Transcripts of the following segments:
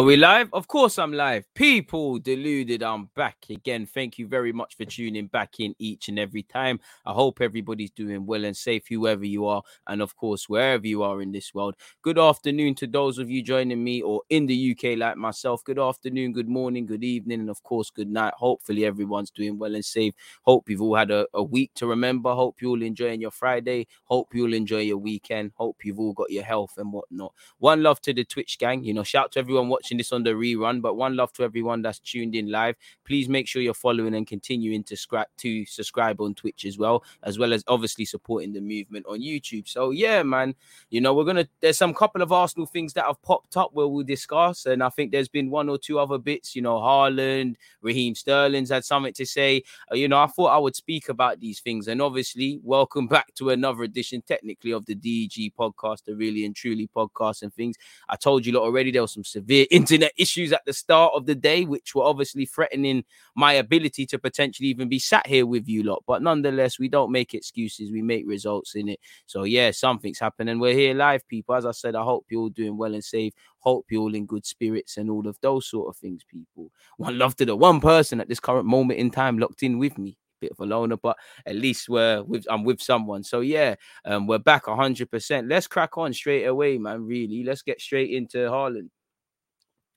Are we live? Of course, I'm live. People deluded, I'm back again. Thank you very much for tuning back in each and every time. I hope everybody's doing well and safe, whoever you are, and of course, wherever you are in this world. Good afternoon to those of you joining me or in the UK like myself. Good afternoon, good morning, good evening, and of course, good night. Hopefully, everyone's doing well and safe. Hope you've all had a, a week to remember. Hope you're all enjoying your Friday. Hope you'll enjoy your weekend. Hope you've all got your health and whatnot. One love to the Twitch gang. You know, shout to everyone watching this on the rerun. But one love to everyone that's tuned in live. Please make sure you're following and continuing to subscribe to subscribe on Twitch as well, as well as obviously supporting the movement on YouTube. So yeah, man, you know we're gonna. There's some couple of Arsenal things that have popped up where we'll discuss, and I think there's been one or two other bits. You know, Haaland, Raheem Sterling's had something to say. Uh, you know, I thought I would speak about these things, and obviously, welcome back to another edition, technically, of the DG podcast, the really and truly podcast and things. I told you lot already there was some severe internet issues at the start of the day, which were obviously threatening my ability to potentially even be sat here with you lot. But nonetheless, we don't make excuses, we make results in it. So yeah, something's happening. We're here live, people. As I said, I hope you're all doing well and safe. Hope you're all in good spirits and all of those sort of things, people. One love to the one person at this current moment in time locked in with me bit of a loner, but at least we're with I'm with someone. So yeah, um, we're back hundred percent. Let's crack on straight away, man. Really, let's get straight into Haaland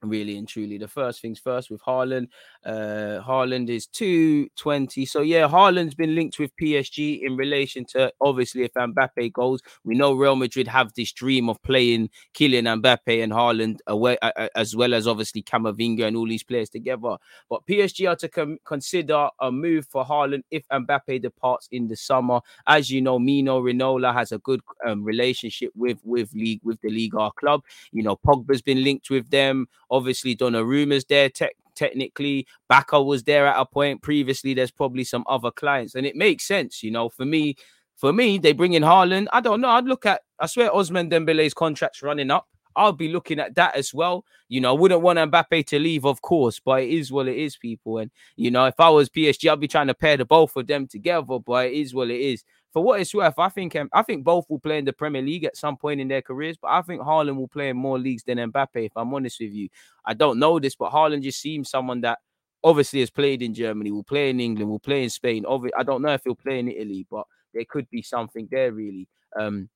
really and truly. The first things first with Haaland. Uh Haaland is 220. So yeah, Haaland's been linked with PSG in relation to obviously if Mbappe goes. We know Real Madrid have this dream of playing Kylian Mbappe and Haaland away as well as obviously Camavinga and all these players together. But PSG are to com- consider a move for Haaland if Mbappe departs in the summer. As you know, Mino Raiola has a good um, relationship with with league with the Liga club. You know, Pogba's been linked with them. Obviously, Donnarumma's there. Te- technically, Baka was there at a point previously. There's probably some other clients, and it makes sense, you know. For me, for me, they bring in Haaland. I don't know. I'd look at. I swear, Ousmane Dembele's contract's running up. I'll be looking at that as well. You know, I wouldn't want Mbappe to leave, of course, but it is what it is, people. And you know, if I was PSG, I'd be trying to pair the both of them together. But it is what it is for what it's worth, I think I think both will play in the Premier League at some point in their careers, but I think Haaland will play in more leagues than Mbappe. If I'm honest with you, I don't know this, but Haaland just seems someone that obviously has played in Germany, will play in England, will play in Spain. I don't know if he'll play in Italy, but there could be something there really. Um,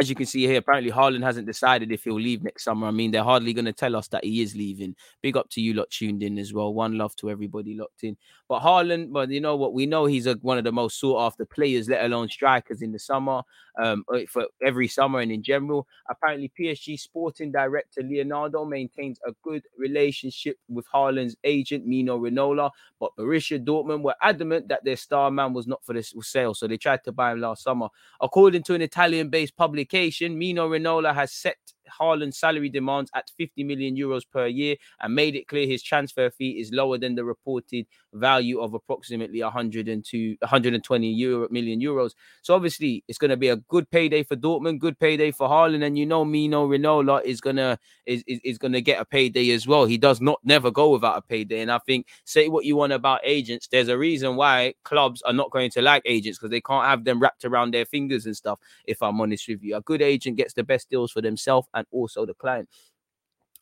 as you can see here, apparently Haaland hasn't decided if he'll leave next summer. I mean, they're hardly going to tell us that he is leaving. Big up to you lot tuned in as well. One love to everybody locked in. But Haaland, well, you know what? We know he's a, one of the most sought after players, let alone strikers in the summer, um, uh, for every summer and in general. Apparently, PSG sporting director Leonardo maintains a good relationship with Haaland's agent, Mino Raiola. But Borussia Dortmund were adamant that their star man was not for this sale. So they tried to buy him last summer. According to an Italian based publication, Mino Raiola has set Haaland's salary demands at 50 million euros per year and made it clear his transfer fee is lower than the reported value of approximately 102 120 euro, million euros. So obviously it's going to be a good payday for Dortmund, good payday for Haaland and you know Mino Raiola is going to is, is, is going to get a payday as well. He does not never go without a payday and I think say what you want about agents, there's a reason why clubs are not going to like agents because they can't have them wrapped around their fingers and stuff if I'm honest with you. A good agent gets the best deals for themselves and also the client.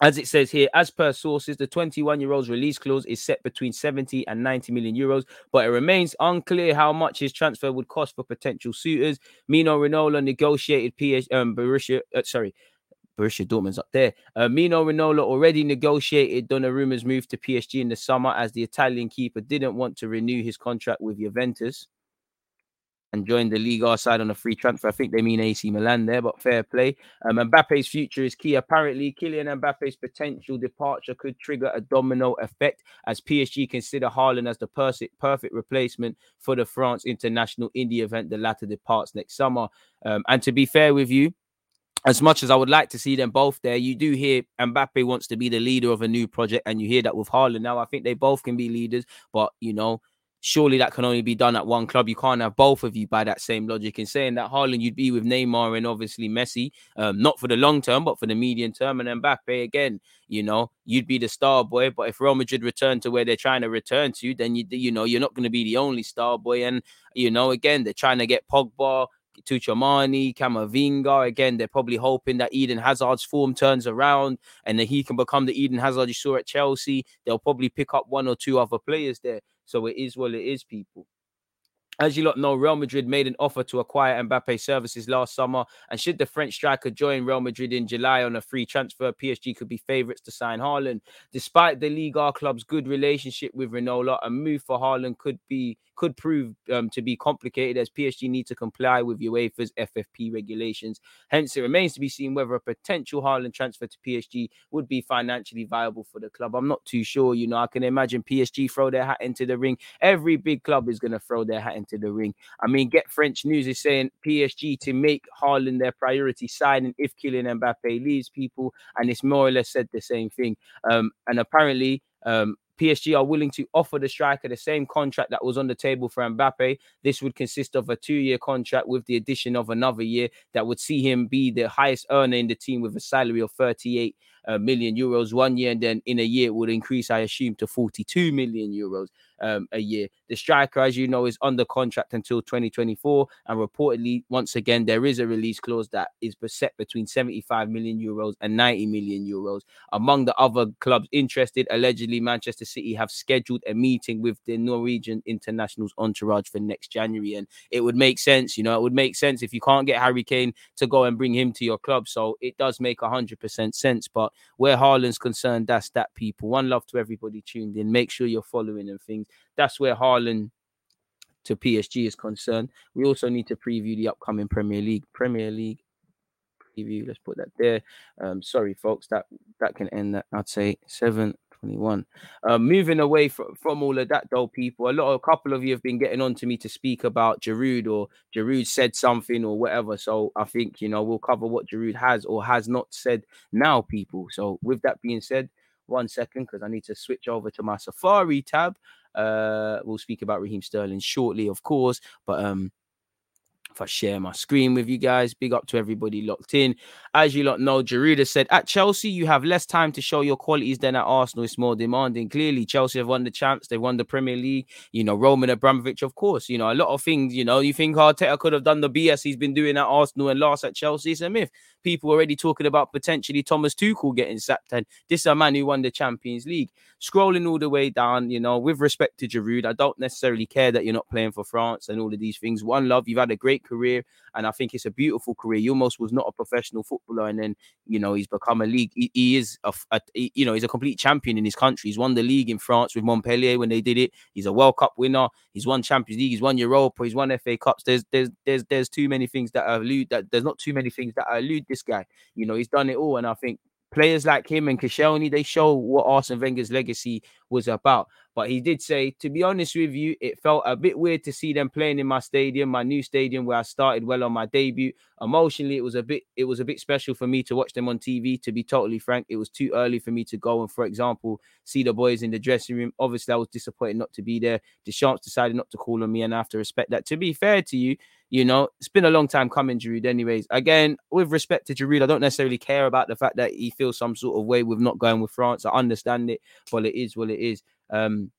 As it says here, as per sources, the 21 year old's release clause is set between 70 and 90 million euros, but it remains unclear how much his transfer would cost for potential suitors. Mino Raiola negotiated PS, um, Borussia, uh, sorry, Borussia Dortmund's up there. Uh, Mino Raiola already negotiated Donnarumma's move to PSG in the summer as the Italian keeper didn't want to renew his contract with Juventus and joined the Liga side on a free transfer. I think they mean AC Milan there, but fair play. Um, Mbappe's future is key. Apparently, Kylian Mbappe's potential departure could trigger a domino effect as PSG consider Haaland as the perfect, perfect replacement for the France international in the event the latter departs next summer. Um, and to be fair with you, as much as I would like to see them both there, you do hear Mbappe wants to be the leader of a new project, and you hear that with Haaland. Now, I think they both can be leaders, but you know, surely that can only be done at one club. You can't have both of you by that same logic. In saying that, Haaland, you'd be with Neymar and obviously Messi, um, not for the long term, but for the medium term. And then Mbappe, again, you know, you'd be the star boy. But if Real Madrid return to where they're trying to return to, then you, you know, you're not going to be the only star boy. And, you know, again, they're trying to get Pogba, Tchouameni, Camavinga. Again, they're probably hoping that Eden Hazard's form turns around and that he can become the Eden Hazard you saw at Chelsea. They'll probably pick up one or two other players there. So it is what it is, people. As you lot know, Real Madrid made an offer to acquire Mbappe services last summer. And should the French striker join Real Madrid in July on a free transfer, PSG could be favourites to sign Haaland. Despite the Liga club's good relationship with Renault, a move for Haaland could be could prove um, to be complicated as PSG need to comply with UEFA's FFP regulations. Hence, it remains to be seen whether a potential Haaland transfer to PSG would be financially viable for the club. I'm not too sure. You know, I can imagine PSG throw their hat into the ring. Every big club is going to throw their hat into the ring. I mean, Get French News is saying PSG to make Haaland their priority signing if Kylian Mbappe leaves people, and it's more or less said the same thing. Um, and apparently, um, PSG are willing to offer the striker the same contract that was on the table for Mbappe. This would consist of a two year contract with the addition of another year that would see him be the highest earner in the team with a salary of 38 uh, million euros one year. And then in a year, it would increase, I assume, to 42 million euros um, a year. The striker, as you know, is under contract until 2024. And reportedly, once again, there is a release clause that is set between 75 million euros and 90 million euros. Among the other clubs interested, allegedly, Manchester City have scheduled a meeting with the Norwegian international's entourage for next January. And it would make sense, you know, it would make sense if you can't get Harry Kane to go and bring him to your club. So it does make 100% sense. But where Haaland's concerned, that's that, people. One love to everybody tuned in. Make sure you're following and things. That's where Haaland to PSG is concerned. We also need to preview the upcoming Premier League. Premier League preview. Let's put that there. Um, sorry, folks. That that can end that. I'd say seven 21. Uh, moving away from, from all of that, though, people, a lot, a couple of you have been getting on to me to speak about Giroud or Giroud said something or whatever. So I think, you know, we'll cover what Giroud has or has not said now, people. So with that being said, one second, because I need to switch over to my Safari tab. Uh, we'll speak about Raheem Sterling shortly, of course, but um, if I share my screen with you guys. Big up to everybody locked in. As you lot know, Jaruda said, at Chelsea, you have less time to show your qualities than at Arsenal. It's more demanding. Clearly, Chelsea have won the champs. They won the Premier League. You know, Roman Abramovich, of course. You know, a lot of things, you know, you think Arteta could have done the BS he's been doing at Arsenal and last at Chelsea. It's a myth. People already talking about potentially Thomas Tuchel getting sacked. And this is a man who won the Champions League. Scrolling all the way down, you know, with respect to Giroud, I don't necessarily care that you're not playing for France and all of these things. One love, you've had a great career, and I think it's a beautiful career. Almost was not a professional footballer, and then you know he's become a league. He, he is a, a, you know he's a complete champion in his country. He's won the league in France with Montpellier when they did it. He's a World Cup winner. He's won Champions League. He's won Europa. He's won FA Cups. There's there's there's there's too many things that elude that. There's not too many things that elude this guy. You know, he's done it all, and I think players like him and Koscielny, they show what Arsene Wenger's legacy was about. But he did say, to be honest with you, it felt a bit weird to see them playing in my stadium, my new stadium where I started well on my debut. Emotionally, it was a bit, it was a bit special for me to watch them on TV. To be totally frank, it was too early for me to go and, for example, see the boys in the dressing room. Obviously, I was disappointed not to be there. Deschamps decided not to call on me, and I have to respect that. To be fair to you, you know, it's been a long time coming, Giroud. Anyways, again, with respect to Giroud, I don't necessarily care about the fact that he feels some sort of way with not going with France. I understand it, but it is what it is. Um,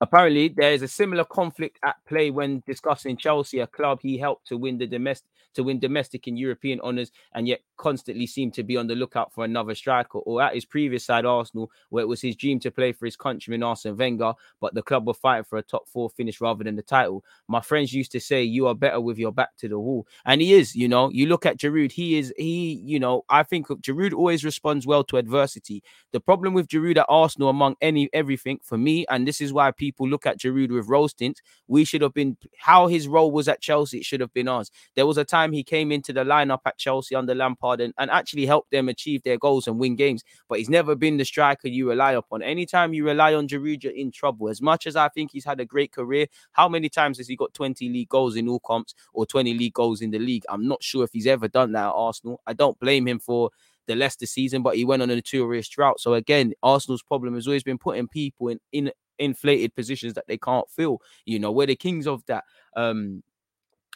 apparently, there is a similar conflict at play when discussing Chelsea, a club he helped to win the domestic to win domestic and European honours, and yet constantly seemed to be on the lookout for another striker. Or at his previous side, Arsenal, where it was his dream to play for his countryman Arsene Wenger, but the club were fighting for a top four finish rather than the title. My friends used to say, "You are better with your back to the wall," and he is. You know, you look at Giroud. He is. He. You know, I think Giroud always responds well to adversity. The problem with Giroud at Arsenal, among any everything for me, and this is why people look at Giroud with rose tints. We should have been how his role was at Chelsea. It should have been ours. There was a time time he came into the lineup at Chelsea under Lampard and, and actually helped them achieve their goals and win games. But he's never been the striker you rely upon. Anytime you rely on Giroud, you're in trouble. As much as I think he's had a great career, how many times has he got 20 league goals in all comps or 20 league goals in the league? I'm not sure if he's ever done that at Arsenal. I don't blame him for the Leicester season, but he went on a notorious drought. So again, Arsenal's problem has always been putting people in in inflated positions that they can't fill. You know, we're the kings of that. Um,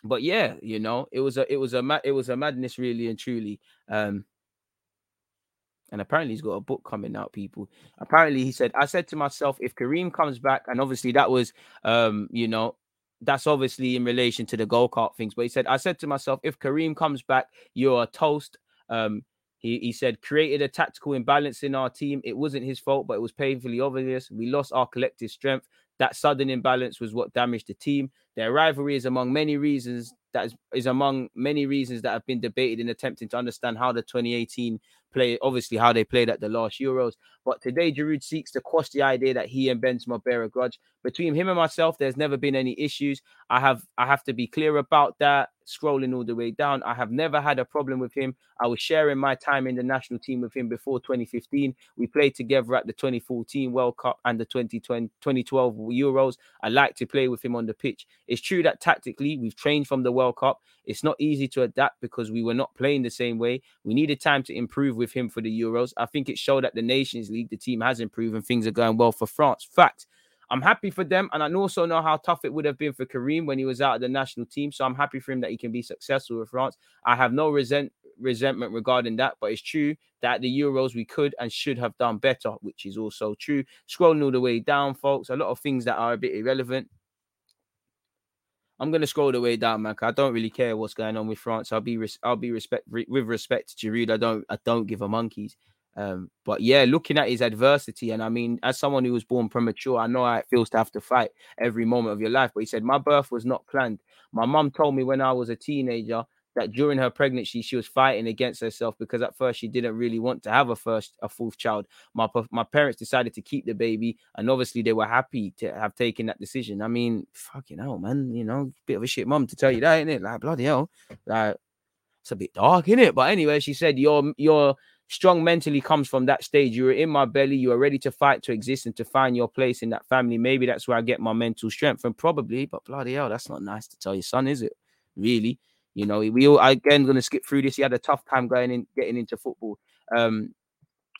but yeah, you know, it was a it was a it was a madness really and truly. Um, and apparently he's got a book coming out. People, apparently he said, I said to myself, if Karim comes back, and obviously that was, um, you know, that's obviously in relation to the goal cart things. But he said, I said to myself, if Karim comes back, you're a toast. Um, he, he said, created a tactical imbalance in our team. It wasn't his fault, but it was painfully obvious. We lost our collective strength. That sudden imbalance was what damaged the team. Their rivalry is among many reasons that is, is among many reasons that have been debated in attempting to understand how the 2018 play, obviously how they played at the last Euros. But today, Giroud seeks to quash the idea that he and Benzema bear a grudge. Between him and myself, there's never been any issues. I have I have to be clear about that. Scrolling all the way down, I have never had a problem with him. I was sharing my time in the national team with him before 2015. We played together at the 2014 World Cup and the 2020, 2012 Euros. I like to play with him on the pitch. It's true that tactically we've trained from the World Cup. It's not easy to adapt because we were not playing the same way. We needed time to improve with him for the Euros. I think it showed at the Nations League the team has improved and things are going well for France. Fact. I'm happy for them, and I also know how tough it would have been for Karim when he was out of the national team. So I'm happy for him that he can be successful with France. I have no resent resentment regarding that, but it's true that the Euros we could and should have done better, which is also true. Scrolling all the way down, folks, a lot of things that are a bit irrelevant. I'm gonna scroll the way down, man. I don't really care what's going on with France. I'll be res- I'll be respect with respect to Giroud. I don't I don't give a monkeys. Um, but yeah, looking at his adversity, and I mean, as someone who was born premature, I know how it feels to have to fight every moment of your life. But he said, My birth was not planned. My mom told me when I was a teenager that during her pregnancy, she was fighting against herself because at first she didn't really want to have a first, a fourth child. My, my parents decided to keep the baby, and obviously they were happy to have taken that decision. I mean, fucking hell, man, you know, bit of a shit mom to tell you that, isn't it? Like, bloody hell. Like, it's a bit dark, isn't it? But anyway, she said, Your, your, strong mentally comes from that stage. You were in my belly, you are ready to fight to exist and to find your place in that family. Maybe that's where I get my mental strength from, probably, but bloody hell, that's not nice to tell your son, is it? Really? You know, we all again gonna skip through this. He had a tough time going in, getting into football. Um,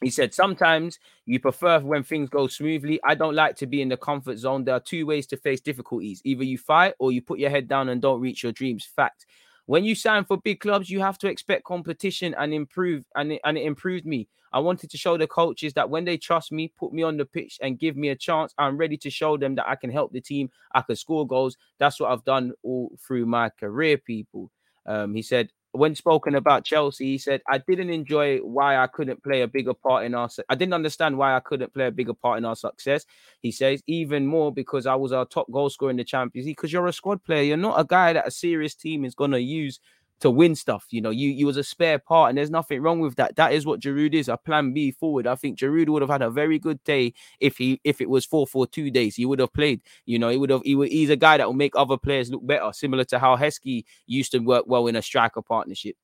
he said, Sometimes you prefer when things go smoothly. I don't like to be in the comfort zone. There are two ways to face difficulties either you fight or you put your head down and don't reach your dreams. Fact. When you sign for big clubs, you have to expect competition and improve. And it, and it improved me. I wanted to show the coaches that when they trust me, put me on the pitch and give me a chance, I'm ready to show them that I can help the team. I can score goals. That's what I've done all through my career, people. Um, he said, when spoken about Chelsea, he said, I didn't enjoy why I couldn't play a bigger part in our. I didn't understand why I couldn't play a bigger part in our success. He says, even more because I was our top goal scorer in the Champions League. Because you're a squad player, you're not a guy that a serious team is gonna use to win stuff. You know, you you was a spare part, and there's nothing wrong with that. That is what Giroud is, a plan B forward. I think Giroud would have had a very good day if he if it was four four two days. He would have played. You know, he would have. He would, he's a guy that will make other players look better, similar to how Heskey used to work well in a striker partnership.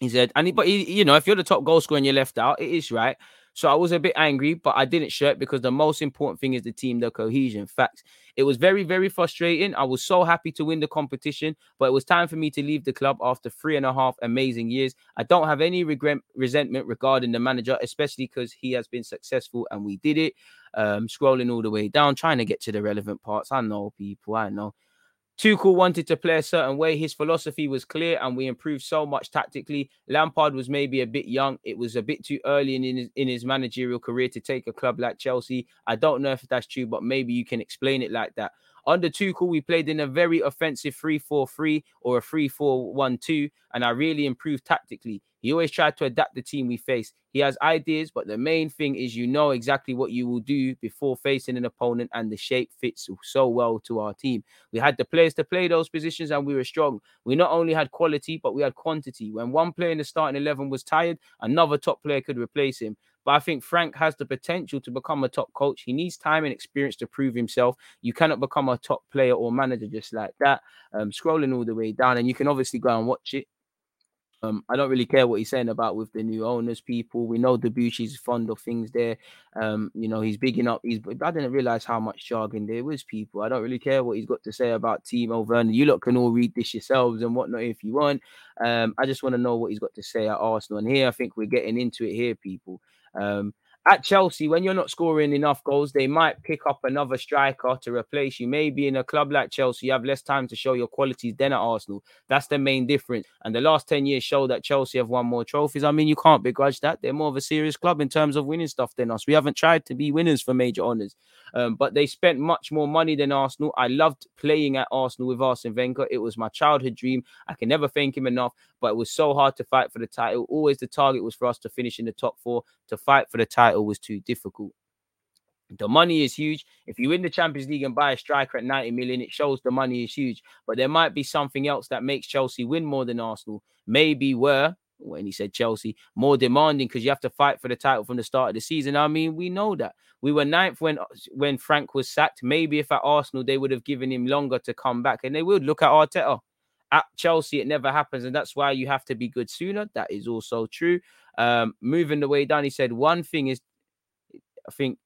He said, and he, but he, you know, if you're the top goal scorer and you're left out, it is right. So I was a bit angry, but I didn't shirt because the most important thing is the team, the cohesion. Facts. It was very, very frustrating. I was so happy to win the competition, but it was time for me to leave the club after three and a half amazing years. I don't have any regret, resentment regarding the manager, especially because he has been successful and we did it. Um, scrolling all the way down, trying to get to the relevant parts. I know people, I know. Tuchel wanted to play a certain way. His philosophy was clear, and we improved so much tactically. Lampard was maybe a bit young. It was a bit too early in his, in his managerial career to take a club like Chelsea. I don't know if that's true, but maybe you can explain it like that. Under Tuchel, we played in a very offensive 3 4 3 or a 3 4 1 2, and I really improved tactically. He always tried to adapt the team we face. He has ideas, but the main thing is you know exactly what you will do before facing an opponent, and the shape fits so well to our team. We had the players to play those positions, and we were strong. We not only had quality, but we had quantity. When one player in the starting 11 was tired, another top player could replace him. But I think Frank has the potential to become a top coach. He needs time and experience to prove himself. You cannot become a top player or manager just like that. Um, scrolling all the way down, and you can obviously go and watch it. Um, I don't really care what he's saying about with the new owners, people. We know Debuchy's fond of things there. Um, you know, he's bigging up. He's I didn't realize how much jargon there was, people. I don't really care what he's got to say about Timo Werner. You lot can all read this yourselves and whatnot if you want. Um, I just want to know what he's got to say at Arsenal. And here I think we're getting into it here, people. Um, at Chelsea, when you're not scoring enough goals, they might pick up another striker to replace you. Maybe in a club like Chelsea, you have less time to show your qualities than at Arsenal. That's the main difference. And the last 10 years show that Chelsea have won more trophies. I mean, you can't begrudge that. They're more of a serious club in terms of winning stuff than us. We haven't tried to be winners for major honours, um, but they spent much more money than Arsenal. I loved playing at Arsenal with Arsene Wenger. It was my childhood dream. I can never thank him enough, but it was so hard to fight for the title. Always the target was for us to finish in the top four. To fight for the title was too difficult. The money is huge. If you win the Champions League and buy a striker at 90 million, it shows the money is huge. But there might be something else that makes Chelsea win more than Arsenal. Maybe were when he said Chelsea more demanding because you have to fight for the title from the start of the season. I mean, we know that we were ninth when when Frank was sacked. Maybe if at Arsenal they would have given him longer to come back, and they would look at Arteta. At Chelsea, it never happens, and that's why you have to be good sooner. That is also true. Um, moving the way down, he said one thing is, I think,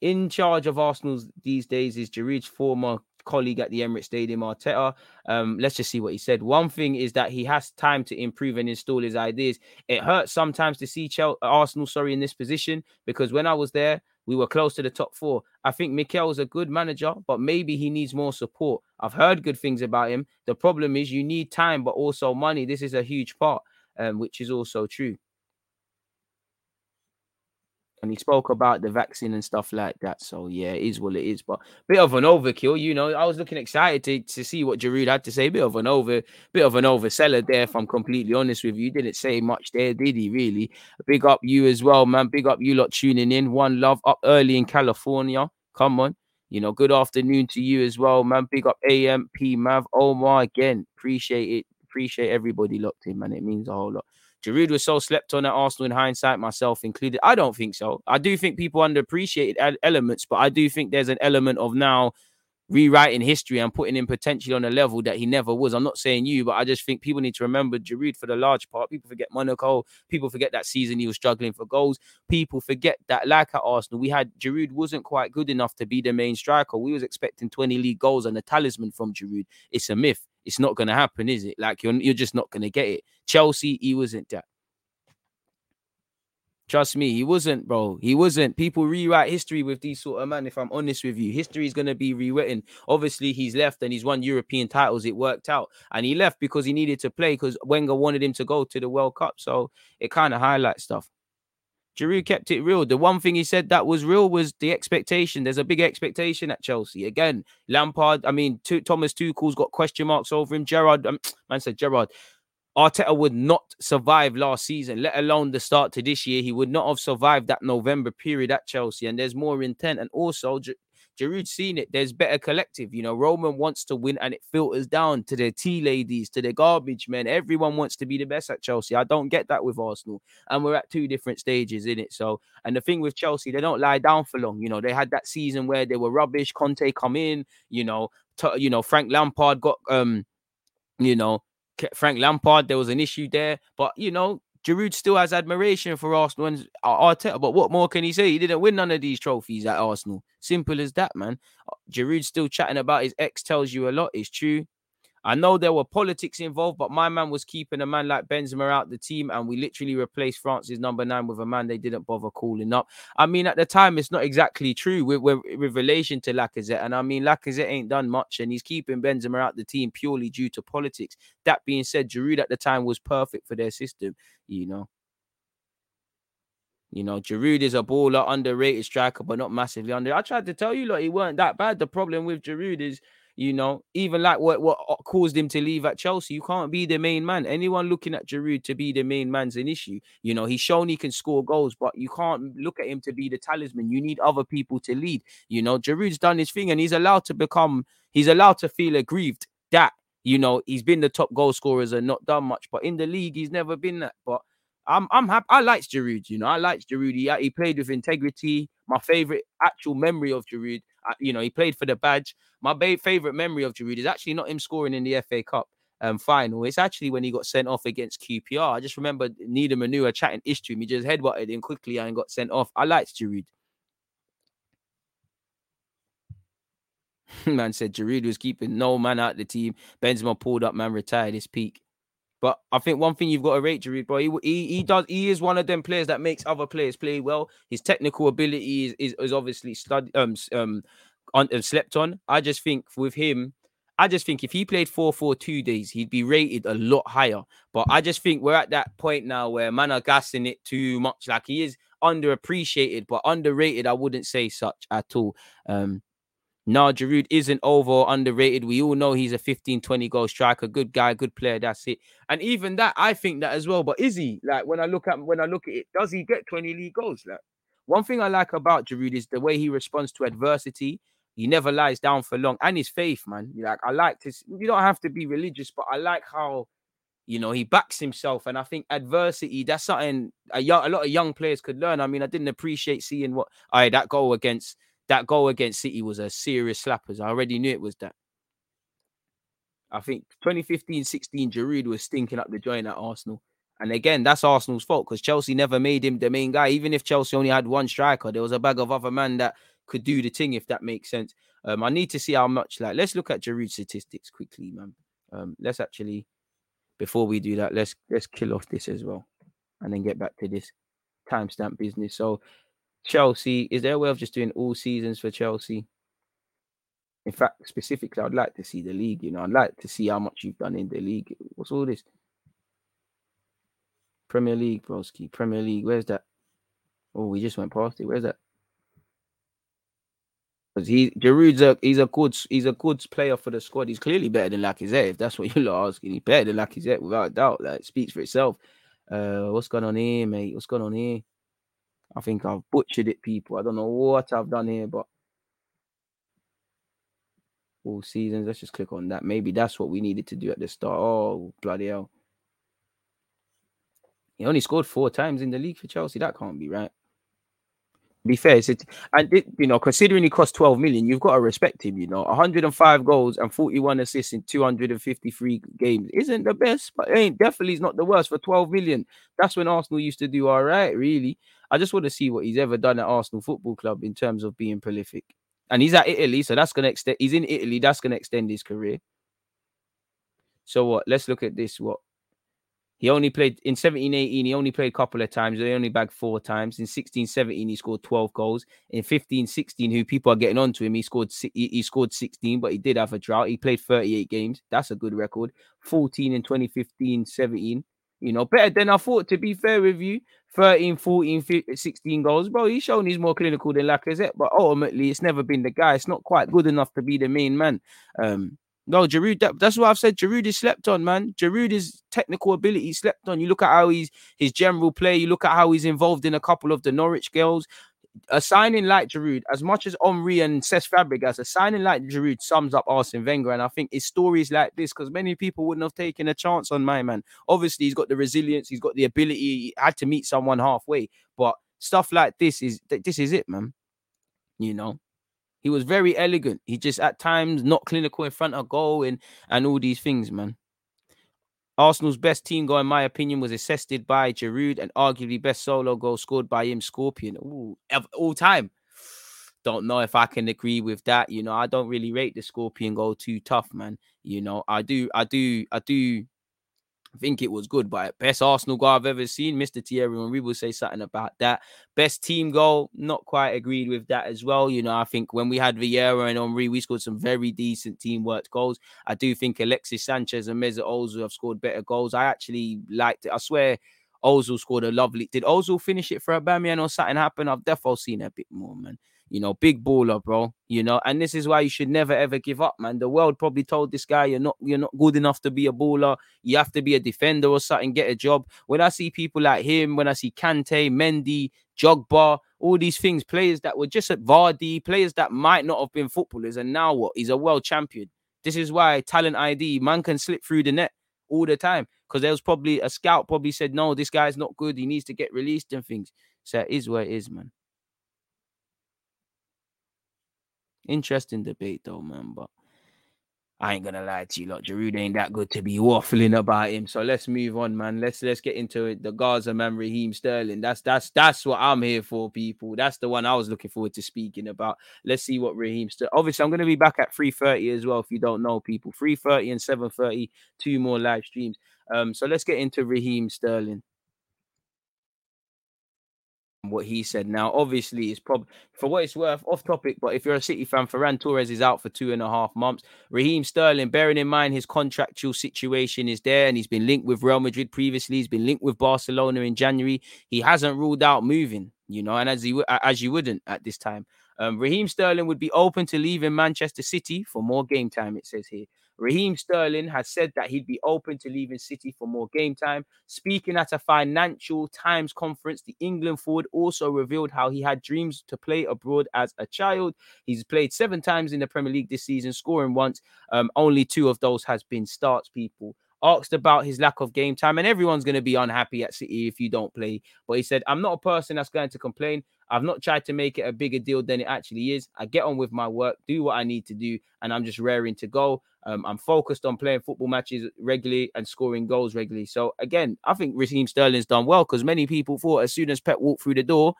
in charge of Arsenal these days is Giroud's former colleague at the Emirates Stadium, Arteta. Um, let's just see what he said. One thing is that he has time to improve and install his ideas. It hurts sometimes to see Chelsea, Arsenal, sorry, in this position because when I was there, we were close to the top four. I think Mikel's a good manager, but maybe he needs more support. I've heard good things about him. The problem is you need time, but also money. This is a huge part, um, which is also true and he spoke about the vaccine and stuff like that. So yeah, it is what it is. But bit of an overkill, you know. I was looking excited to, to see what Giroud had to say. Bit of an over, bit of an overseller there. If I'm completely honest with you, didn't say much there, did he? Really? Big up you as well, man. Big up you lot tuning in. One love up early in California. Come on. You know, good afternoon to you as well, man. Big up AMP Mav Omar again. Appreciate it. Appreciate everybody locked in, man. It means a whole lot. Giroud was so slept on at Arsenal in hindsight, myself included. I don't think so. I do think people underappreciated elements, but I do think there's an element of now rewriting history and putting him potentially on a level that he never was. I'm not saying you, but I just think people need to remember Giroud for the large part. People forget Monaco. People forget that season he was struggling for goals. People forget that, like at Arsenal, we had Giroud wasn't quite good enough to be the main striker. We was expecting 20 league goals and a talisman from Giroud. It's a myth. It's not going to happen, is it? Like you're you're just not going to get it. Chelsea, he wasn't that. Trust me, he wasn't, bro. He wasn't. People rewrite history with these sort of man. If I'm honest with you, history is gonna be rewritten. Obviously, he's left and he's won European titles. It worked out, and he left because he needed to play because Wenger wanted him to go to the World Cup. So it kind of highlights stuff. Giroud kept it real. The one thing he said that was real was the expectation. There's a big expectation at Chelsea. Again, Lampard, I mean, two, Thomas Tuchel's got question marks over him. Gerard, um, man said Gerard, Arteta would not survive last season, let alone the start to this year. He would not have survived that November period at Chelsea. And there's more intent. And also, Giroud's seen it. There's better collective. You know, Roman wants to win and it filters down to the tea ladies, to the garbage men. Everyone wants to be the best at Chelsea. I don't get that with Arsenal. And we're at two different stages in it. So, and the thing with Chelsea, they don't lie down for long. You know, they had that season where they were rubbish. Conte come in, you know, t- you know, Frank Lampard got um, you know, Frank Lampard, there was an issue there. But you know, Giroud still has admiration for Arsenal and Arteta, but what more can he say? He didn't win none of these trophies at Arsenal. Simple as that, man. Giroud still chatting about his ex tells you a lot. It's true. I know there were politics involved, but my man was keeping a man like Benzema out the team, and we literally replaced France's number nine with a man they didn't bother calling up. I mean, at the time, it's not exactly true with, with, with relation to Lacazette, and I mean, Lacazette ain't done much, and he's keeping Benzema out the team purely due to politics. That being said, Giroud at the time was perfect for their system, you know. You know, Giroud is a baller, underrated striker, but not massively under. I tried to tell you, like, he weren't that bad. The problem with Giroud is you know, even like what what uh, caused him to leave at Chelsea, you can't be the main man. Anyone looking at Giroud to be the main man's an issue. You know, he's shown he can score goals, but you can't look at him to be the talisman. You need other people to lead. You know, Giroud's done his thing, and he's allowed to become. He's allowed to feel aggrieved that you know he's been the top goal scorers and not done much. But in the league, he's never been that. But I'm I'm happy. I like Giroud. You know, I like Giroud. He, he played with integrity. My favorite actual memory of Giroud you know, he played for the badge. My ba- favorite memory of Giroud is actually not him scoring in the FA Cup um, final. It's actually when he got sent off against QPR. I just remember Nedum Onuoha chatting ish to him. He just headbutted him quickly and got sent off. I liked Giroud. man said Giroud was keeping no man out the team. Benzema pulled up, man, retired his peak. But I think one thing you've got to rate Giroud, bro, he, he, he does he is one of them players that makes other players play well. His technical ability is is, is obviously stud, um um on, uh, slept on. I just think with him, I just think if he played 4 4 two days, he'd be rated a lot higher. But I just think we're at that point now where man are gassing it too much. Like he is underappreciated, but underrated, I wouldn't say such at all. Um, no, Giroud isn't over or underrated. We all know he's a 15, 20 goal striker, good guy, good player. That's it. And even that, I think that as well. But is he like when I look at when I look at it, does he get 20 league goals? Like one thing I like about Giroud is the way he responds to adversity. He never lies down for long, and his faith, man. Like I like to. You don't have to be religious, but I like how you know he backs himself and i think adversity that's something a, young, a lot of young players could learn i mean i didn't appreciate seeing what i that goal against that goal against city was a serious slappers i already knew it was that. I think 2015 16 Giroud was stinking up the joint at arsenal. And again that's arsenal's fault because chelsea never made him the main guy. Even if chelsea only had one striker there was a bag of other men that could do the thing if that makes sense. Um i need to see how much like let's look at Giroud statistics quickly man. Um let's actually before we do that, let's let's kill off this as well, and then get back to this timestamp business. So, Chelsea, is there a way of just doing all seasons for Chelsea? In fact, specifically, I'd like to see the league. You know, I'd like to see how much you've done in the league. What's all this? Premier League, broski. Premier League. Where's that? Oh, we just went past it. Where's that? Because he Giroud's a he's a good he's a good player for the squad. He's clearly better than Lacazette. If that's what you're asking, he's better than Lacazette without doubt. That speaks for itself. Uh, what's going on here, mate? What's going on here? I think I've butchered it, people. I don't know what I've done here, but all seasons. Let's just click on that. Maybe that's what we needed to do at the start. Oh, bloody hell. He only scored four times in the league for Chelsea. That can't be right be fair, it's it, and it, you know, considering he cost 12 million, you've got to respect him. You know, 105 goals and 41 assists in 253 games isn't the best, but ain't definitely is not the worst for 12 million. That's when Arsenal used to do all right, really. I just want to see what he's ever done at Arsenal Football Club in terms of being prolific. And he's at Italy, so that's gonna extend. He's in Italy, that's gonna extend his career. So what? Let's look at this. What he only played in 17 18, he only played a couple of times. They only bagged four times. In 16 17, he scored 12 goals. In 15 16, who people are getting on to him, he scored he, scored 16, but he did have a drought. He played 38 games. That's a good record. 14 in 2015 17. You know, better than I thought, to be fair with you. 13, 14, 15, 16 goals. Bro, he's shown he's more clinical than Lacazette, but ultimately, it's never been the guy. It's not quite good enough to be the main man. Um, no, Giroud. That, that's what I've said. Giroud is slept on, man. Giroud is technical ability slept on. You look at how he's his general play. You look at how he's involved in a couple of the Norwich girls. A signing like Giroud, as much as Henry and Cesc Fabregas, a signing like Giroud sums up Arsene Wenger. And I think his stories like this, because many people wouldn't have taken a chance on my man. Obviously, he's got the resilience, he's got the ability. He had to meet someone halfway, but stuff like this is this is it, man. You know, he was very elegant. He just at times not clinical in front of goal and and all these things, man. Arsenal's best team goal, in my opinion, was assisted by Giroud, and arguably best solo goal scored by him, Scorpion. Ooh, all time. Don't know if I can agree with that. You know, I don't really rate the Scorpion goal too tough, man. You know, I do, I do, I do I think it was good, but best Arsenal goal I've ever seen. Mr. Thierry Henry will say something about that. Best team goal, not quite agreed with that as well. You know, I think when we had Vieira and Henry, we scored some very decent teamwork goals. I do think Alexis Sanchez and Mesut Ozil have scored better goals. I actually liked it. I swear, Ozil scored a lovely. Did Ozil finish it for Aubameyang or something happen? I've definitely seen a bit more, man. You know, big baller, bro. You know, and this is why you should never ever give up, man. The world probably told this guy you're not you're not good enough to be a baller. You have to be a defender or something, get a job. When I see people like him, when I see Kante, Mendy, Drogba, all these things, players that were just at Vardy, players that might not have been footballers, and now what? He's a world champion. This is why talent ID, man can slip through the net all the time. Because there was probably a scout probably said, no, this guy's not good. He needs to get released and things. So it is what it is, man. Interesting debate though, man. But I ain't gonna lie to you, lot. Giroud ain't that good to be waffling about him. So let's move on, man. Let's let's get into it. The Gaza man, Raheem Sterling. That's that's that's what I'm here for, people. That's the one I was looking forward to speaking about. Let's see what Raheem Sterling. Obviously, I'm gonna be back at 3:30 as well. If you don't know, people, 3:30 and 7:30, two more live streams. Um, so let's get into Raheem Sterling what he said. Now, obviously, it's probably for what it's worth, off topic. But if you're a City fan, Ferran Torres is out for two and a half months. Raheem Sterling, bearing in mind his contractual situation is there, and he's been linked with Real Madrid previously. He's been linked with Barcelona in January. He hasn't ruled out moving, you know, and as he as you wouldn't at this time. Um, Raheem Sterling would be open to leaving Manchester City for more game time. It says here. Raheem Sterling has said that he'd be open to leaving City for more game time. Speaking at a Financial Times conference, the England forward also revealed how he had dreams to play abroad as a child. He's played seven times in the Premier League this season, scoring once. Um, only two of those has been starts, people asked about his lack of game time, and everyone's going to be unhappy at City if you don't play. But he said, I'm not a person that's going to complain. I've not tried to make it a bigger deal than it actually is. I get on with my work, do what I need to do, and I'm just raring to go. Um, I'm focused on playing football matches regularly and scoring goals regularly. So again, I think Raheem Sterling's done well because many people thought as soon as Pep walked through the door,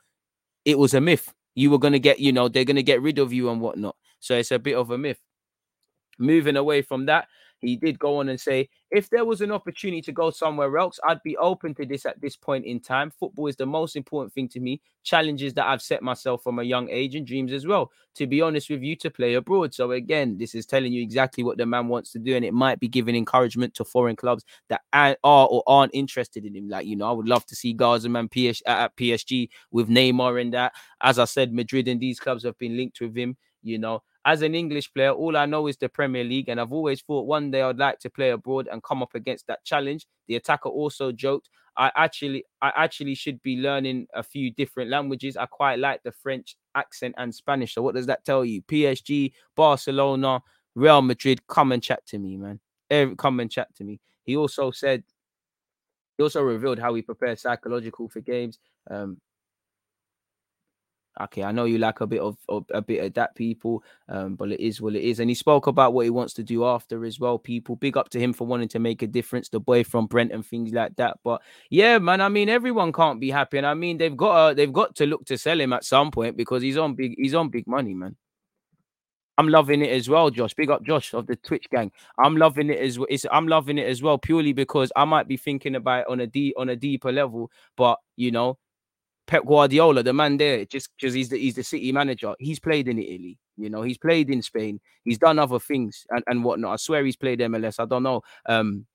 it was a myth. You were going to get, you know, they're going to get rid of you and whatnot. So it's a bit of a myth. Moving away from that, he did go on and say, if there was an opportunity to go somewhere else, I'd be open to this at this point in time. Football is the most important thing to me. Challenges that I've set myself from a young age and dreams as well. To be honest with you, to play abroad. So again, this is telling you exactly what the man wants to do, and it might be giving encouragement to foreign clubs that are or aren't interested in him. Like you know, I would love to see Gazaman PS at PSG with Neymar and that. As I said, Madrid and these clubs have been linked with him. You know, as an English player, all I know is the Premier League, and I've always thought one day I'd like to play abroad and come up against that challenge. The attacker also joked, "I actually, I actually should be learning a few different languages. I quite like the French accent and Spanish. So what does that tell you? PSG, Barcelona, Real Madrid, come and chat to me, man. Come and chat to me." He also said, he also revealed how he prepares psychological for games. Um, okay, I know you like a bit of, of, a bit of that, people, um, but it is what it is. And he spoke about what he wants to do after as well. People, big up to him for wanting to make a difference. The boy from Brent and things like that. But yeah, man, I mean, everyone can't be happy, and I mean, they've got they've got to look to sell him at some point because he's on big he's on big money, man. I'm loving it as well, Josh. Big up Josh of the Twitch gang. I'm loving it as well. It's, I'm loving it as well purely because I might be thinking about it on a deep on a deeper level, but you know, Pep Guardiola, the man there, just because he's the he's the city manager. He's played in Italy, you know, he's played in Spain, he's done other things and, and whatnot. I swear he's played MLS. I don't know. Um,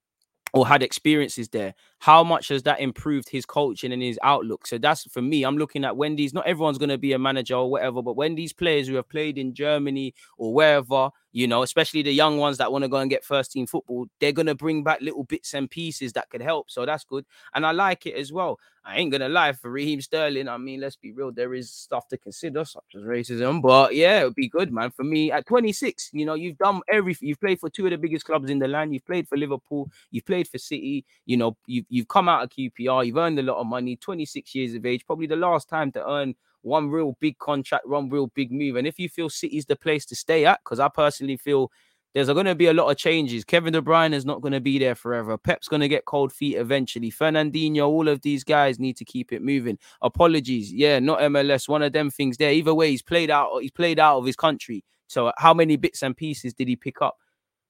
or had experiences there, how much has that improved his coaching and his outlook? So that's for me. I'm looking at Wendy's. Not everyone's going to be a manager or whatever, but when these players who have played in Germany or wherever, you know, especially the young ones that want to go and get first team football, they're going to bring back little bits and pieces that could help. So that's good. And I like it as well. I ain't going to lie for Raheem Sterling. I mean, let's be real, there is stuff to consider, such as racism. But yeah, it would be good, man. For me, at 26, you know, you've done everything. You've played for two of the biggest clubs in the land. You've played for Liverpool. You've played for City. You know, you've, you've come out of QPR. You've earned a lot of money, 26 years of age, probably the last time to earn one real big contract, one real big move. And if you feel City's the place to stay at, because I personally feel there's going to be a lot of changes. Kevin De Bruyne is not going to be there forever. Pep's going to get cold feet eventually. Fernandinho, all of these guys need to keep it moving. Apologies, yeah, not MLS. One of them things there. Either way, he's played out. He's played out of his country. So how many bits and pieces did he pick up?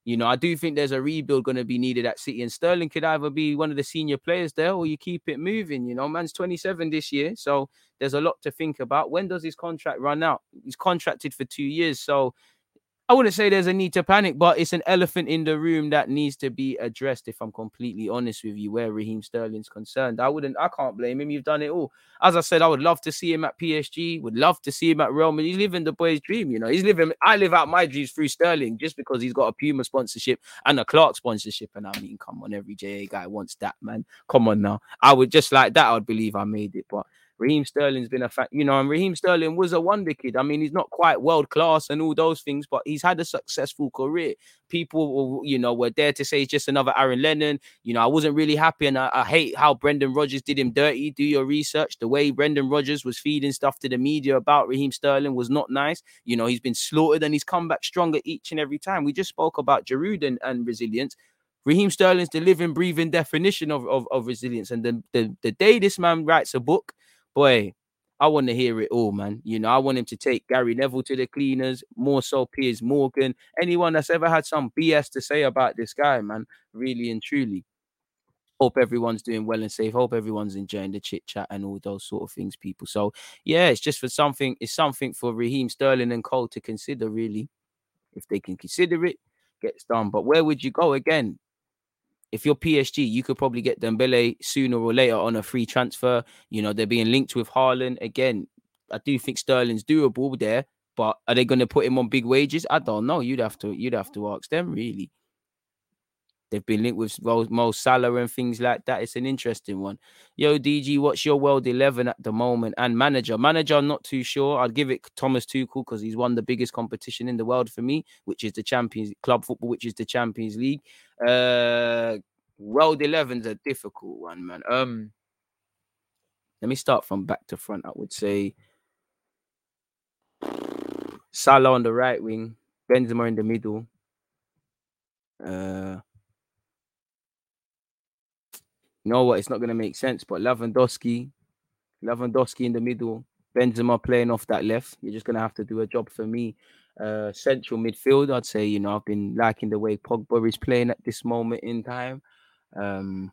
You know, I do think there's a rebuild going to be needed at City, and Sterling could either be one of the senior players there, or you keep it moving. You know, man's 27 this year, so there's a lot to think about. When does his contract run out? He's contracted for two years, so I wouldn't say there's a need to panic, but it's an elephant in the room that needs to be addressed. If I'm completely honest with you, where Raheem Sterling's concerned, I wouldn't, I can't blame him. You've done it all. As I said, I would love to see him at PSG. Would love to see him at Real Madrid. He's living the boy's dream. You know, he's living. I live out my dreams through Sterling just because he's got a Puma sponsorship and a Clark sponsorship. And I mean, come on, every JA guy wants that, man. Come on now. I would just like that. I would believe I made it, but Raheem Sterling's been a fact, you know, and Raheem Sterling was a wonder kid. I mean, he's not quite world class and all those things, but he's had a successful career. People, you know, were there to say he's just another Aaron Lennon. You know, I wasn't really happy, and I, I hate how Brendan Rodgers did him dirty. Do your research. The way Brendan Rodgers was feeding stuff to the media about Raheem Sterling was not nice. You know, he's been slaughtered and he's come back stronger each and every time. We just spoke about Giroud and, and resilience. Raheem Sterling's the living, breathing definition of, of, of resilience. And the, the, the day this man writes a book, boy, I want to hear it all, man. You know, I want him to take Gary Neville to the cleaners, more so Piers Morgan, anyone that's ever had some BS to say about this guy, man, really and truly. hope everyone's doing well and safe. Hope everyone's enjoying the chit chat and all those sort of things, people. So yeah, it's just for something. It's something for Raheem Sterling and Cole to consider, really. If they can consider it, gets done. But where would you go again? If you're PSG, you could probably get Dembele sooner or later on a free transfer. You know they're being linked with Haaland again. I do think Sterling's doable there, but are they going to put him on big wages? I don't know. You'd have to you'd have to ask them really. They've been linked with Mo Salah and things like that. It's an interesting one. Yo, DG, what's your world 11 at the moment? And manager. Manager, I'm not too sure. I'd give it Thomas Tuchel because he's won the biggest competition in the world for me, which is the Champions Club football, which is the Champions League. Uh, world 11's a difficult one, man. Um, Let me start from back to front. I would say Salah on the right wing, Benzema in the middle. Uh, you know what? It's not going to make sense, but Lewandowski, Lewandowski in the middle, Benzema playing off that left. You're just going to have to do a job for me. Uh, central midfield, I'd say, you know, I've been liking the way Pogba is playing at this moment in time. Um,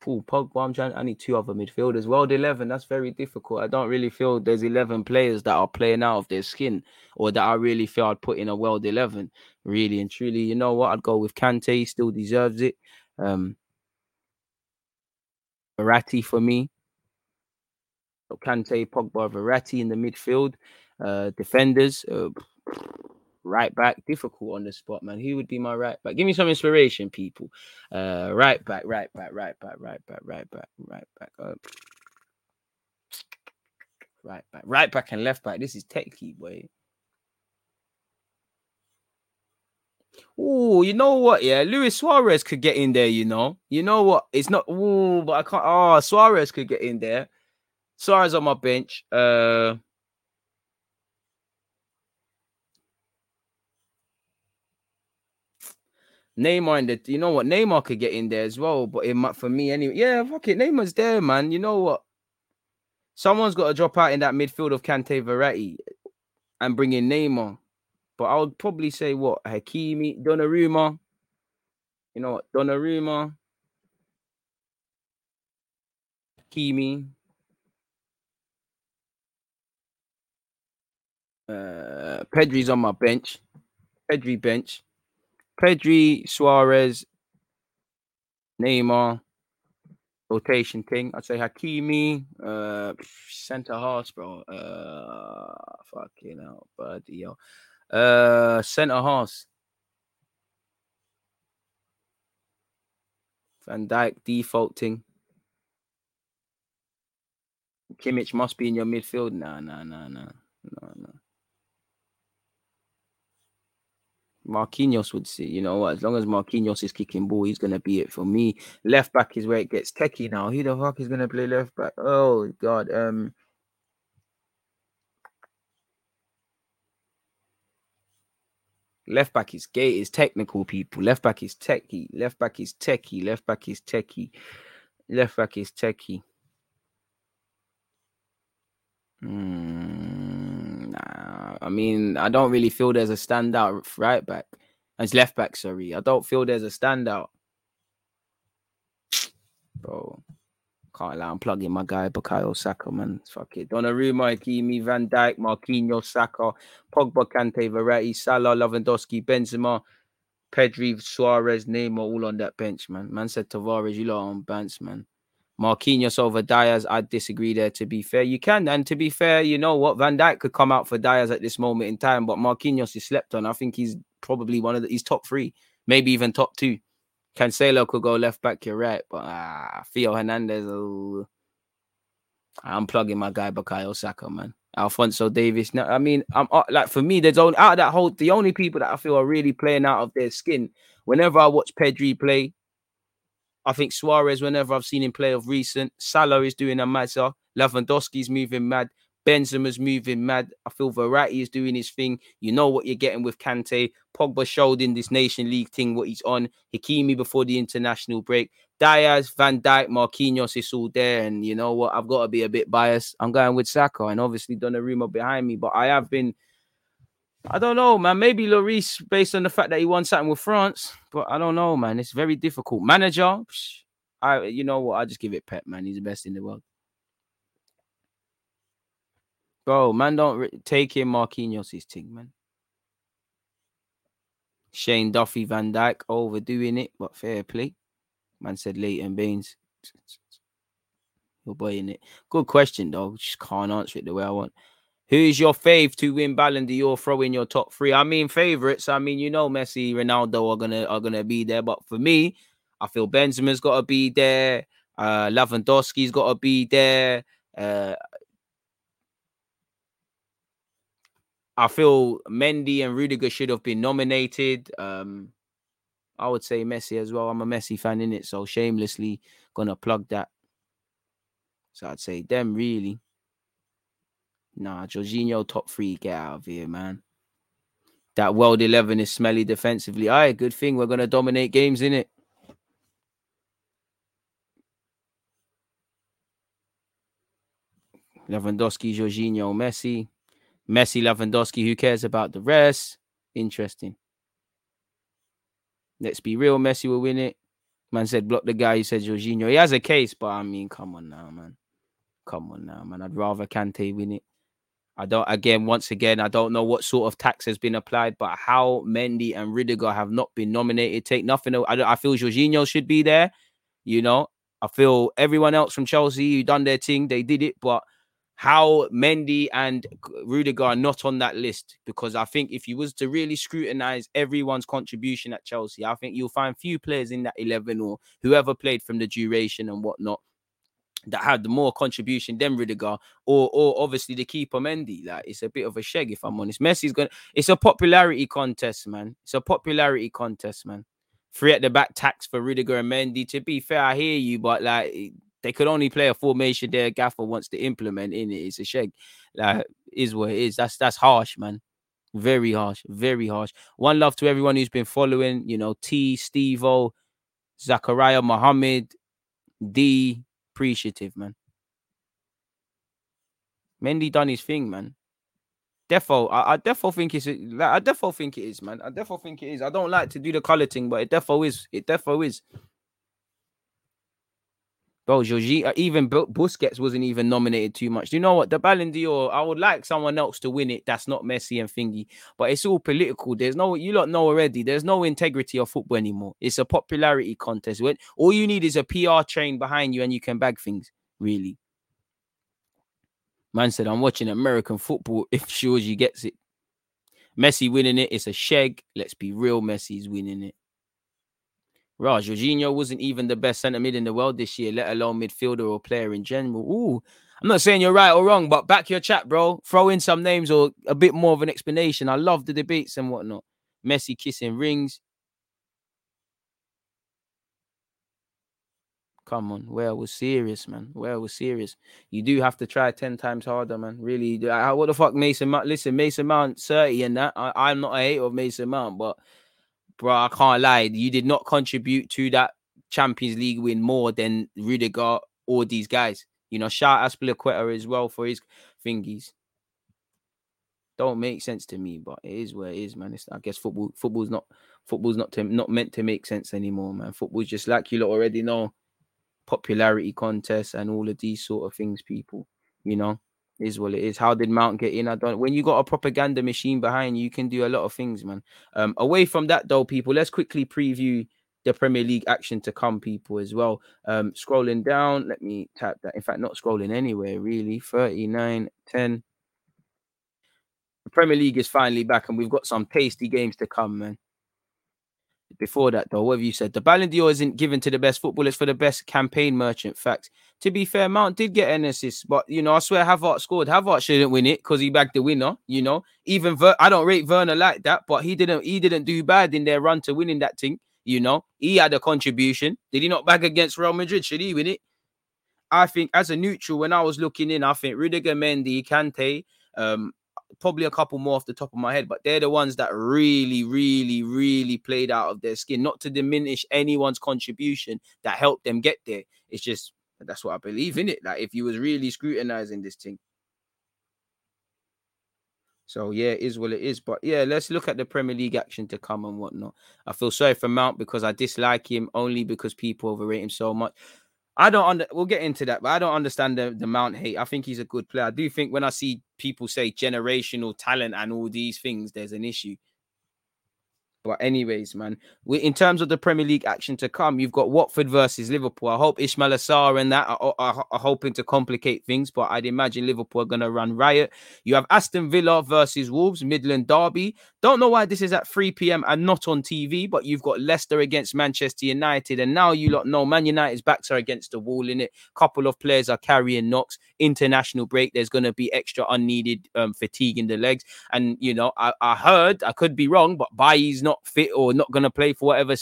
Paul Pogba, I'm trying, I need two other midfielders. World 11, that's very difficult. I don't really feel there's 11 players that are playing out of their skin or that I really feel I'd put in a World 11. Really and truly, you know what? I'd go with Kante, still deserves it. Um, Verratti for me. So Kante, Pogba, Verratti in the midfield. Uh, defenders, uh, right back, difficult on the spot, man. Who would be my right back? Give me some inspiration, people. Uh, right back, right back, right back, right back, right back, right back. Uh, right back, right back, and left back. This is techie, boy. Oh, you know what? Yeah, Luis Suarez could get in there. You know, you know what? It's not. Oh, but I can't. Oh, Suarez could get in there. Suarez on my bench. Uh, Neymar in the. You know what? Neymar could get in there as well, but it might for me anyway. Yeah, fuck it. Neymar's there, man. You know what? Someone's got to drop out in that midfield of Kante Verratti and bring in Neymar. But I would probably say what Hakimi, Donnarumma. You know what? Donnarumma, Hakimi, uh, Pedri's on my bench. Pedri bench. Pedri, Suarez, Neymar, rotation thing. I'd say Hakimi, uh, centre half, bro. Uh, fucking hell, buddy, yo. Uh, centre half. Van Dijk defaulting. Kimmich must be in your midfield. Nah, nah, nah, nah, no, no. Marquinhos would see, you know? As long as Marquinhos is kicking ball, he's gonna be it for me. Left back is where it gets techie now. Who the fuck is gonna play left back? Oh god, um, Left back is gay is technical people. Left back is techie. Left back is techie. Left back is techie. Left back is techie. Mm, nah, I mean, I don't really feel there's a standout right back. As left back, sorry. I don't feel there's a standout. Bro. Can't lie, I'm plugging my guy Bukayo Saka, man. Fuck it. Donnarumma, Hakimi, Van Dijk, Marquinhos, Saka, Pogba, Kante, Verratti, Salah, Lewandowski, Benzema, Pedri, Suarez, Neymar, all on that bench, man. Man said Tavares, you lot on bench, man. Marquinhos over Dias, I disagree there. To be fair, you can, and to be fair, you know what? Van Dijk could come out for Dias at this moment in time, but Marquinhos is slept on. I think he's probably one of the, he's top three, maybe even top two. Cancelo could go left back, you're right. But ah, Theo Hernandez, oh, I'm plugging my guy Bukayo Saka, man. Alphonso Davies. No, I mean, I'm uh, like for me, there's only out of that whole the only people that I feel are really playing out of their skin. Whenever I watch Pedri play, I think Suarez, whenever I've seen him play of recent, Salah is doing a mad Lewandowski's moving mad. Benzema's moving mad. I feel Verratti is doing his thing. You know what you're getting with Kante. Pogba showed in this Nation League thing what he's on. Hakimi before the international break. Dias, Van Dijk, Marquinhos, it's all there. And you know what? I've got to be a bit biased. I'm going with Saka and obviously Donnarumma behind me. But I have been I don't know, man. Maybe Lloris, based on the fact that he won something with France, but I don't know, man. It's very difficult. Manager, I, you know what? I just give it Pep, man. He's the best in the world. Bro, man, don't re- take him Marquinhos' thing, man. Shane Duffy, Van Dijk overdoing it, but fair play. Man said Leighton Baines. You're boying it. Good question, though. Just can't answer it the way I want. Who's your fave to win Ballon d'Or? Throw in your top three. I mean, favorites. I mean, you know, Messi, Ronaldo are gonna are gonna be there. But for me, I feel Benzema's got to be there. Uh, Lewandowski's got to be there. Uh, I feel Mendy and Rudiger should have been nominated. Um, I would say Messi as well. I'm a Messi fan in it, so shamelessly gonna plug that. So I'd say them really. Nah, Jorginho top three. Get out of here, man. That world eleven is smelly defensively. Aye, good thing we're gonna dominate games in it. Lewandowski, Jorginho, Messi, Messi, Lewandowski. Who cares about the rest? Interesting. Let's be real. Messi will win it. Man said block the guy. He said Jorginho. He has a case, but I mean, come on now, man. Come on now, man. I'd rather Kante win it. I don't. Again, once again, I don't know what sort of tax has been applied, but how Mendy and Rudiger have not been nominated. Take nothing. I, I feel Jorginho should be there. You know, I feel everyone else from Chelsea who done their thing, they did it, but how Mendy and Rudiger are not on that list because I think if you was to really scrutinize everyone's contribution at Chelsea, I think you'll find few players in that 11 or whoever played from the duration and whatnot that had the more contribution than Rudiger or or obviously the keeper Mendy. Like it's a bit of a shag if I'm honest. Messi's gonna it's a popularity contest, man. It's a popularity contest, man. Three at the back tax for Rudiger and Mendy. To be fair, I hear you, but like they could only play a formation there. gaffer wants to implement in it. It's a shag. Like is what it is. That's that's harsh, man. Very harsh, very harsh. One love to everyone who's been following, you know, T, Steve O, Zachariah Mohammed, D, appreciative, man. Mendy done his thing, man. Defo, I, I defo think it's I defo think it is, man. I defo think it is. I don't like to do the color thing, but it defo is. It defo is. Bro, uh, even Busquets wasn't even nominated too much. Do you know what? The Ballon d'Or, I would like someone else to win it. That's not Messi and Thingy, but it's all political. There's no, you lot know already. There's no integrity of football anymore. It's a popularity contest. All you need is a PR train behind you, and you can bag things. Really, man said, "I'm watching American football. If Georgie gets it, Messi winning it, it's a shag. Let's be real, Messi's winning it." Raj, Jorginho wasn't even the best centre mid in the world this year, let alone midfielder or player in general. Ooh, I'm not saying you're right or wrong, but back your chat, bro. Throw in some names or a bit more of an explanation. I love the debates and whatnot. Messi kissing rings. Come on, where was serious, man. Where was serious. You do have to try 10 times harder, man. Really. What the fuck, Mason Mount? Listen, Mason Mount 30 and that. I, am not a hater of Mason Mount, but bro, I can't lie. You did not contribute to that Champions League win more than Rudiger or these guys. You know, shout Azpilicueta as well for his thingies. Don't make sense to me, but it is where it is, man. It's, I guess football, football's not, football's not to, not meant to make sense anymore, man. Football's just like you lot already know, popularity contests and all of these sort of things. People, you know, is what it is. How did Mount get in? I don't. When you got a propaganda machine behind you, you can do a lot of things, man. Um, away from that though, people, let's quickly preview the Premier League action to come, people, as well. Um, scrolling down, let me tap that. In fact, not scrolling anywhere really. 39, 10. The Premier League is finally back, and we've got some tasty games to come, man before that, though, what have you said? The Ballon d'Or isn't given to the best footballers for the best campaign merchant. Fact. To be fair, Mount did get an assist, but you know, I swear Havertz scored. Havertz shouldn't win it because he bagged the winner. You know, even Ver- I don't rate Werner like that, but he didn't. He didn't do bad in their run to winning that thing. You know, he had a contribution. Did he not bag against Real Madrid? Should he win it? I think as a neutral, when I was looking in, I think Rudiger, Mendy, Kante, um, probably a couple more off the top of my head, but they're the ones that really, really, really played out of their skin. Not to diminish anyone's contribution that helped them get there. It's just that's what I believe in it. Like if you was really scrutinizing this thing. So yeah, it is what it is. But yeah, let's look at the Premier League action to come and whatnot. I feel sorry for Mount because I dislike him only because people overrate him so much. I don't under we'll get into that, but I don't understand the, the Mount hate. I think he's a good player. I do think when I see people say generational talent and all these things, there's an issue. But anyways, man, we, in terms of the Premier League action to come, you've got Watford versus Liverpool. I hope Ismaila Sarr and that are, are, are, hoping to complicate things, but I'd imagine Liverpool are going to run riot. You have Aston Villa versus Wolves, Midland Derby. Don't know why this is at 3 p.m. and not on TV, but you've got Leicester against Manchester United, and now you lot know Man United's backs are against the wall in it. Couple of players are carrying knocks. International break, there's going to be extra unneeded um, fatigue in the legs, and you know I, I heard I could be wrong, but Bailly's not not fit or not going to play for whatever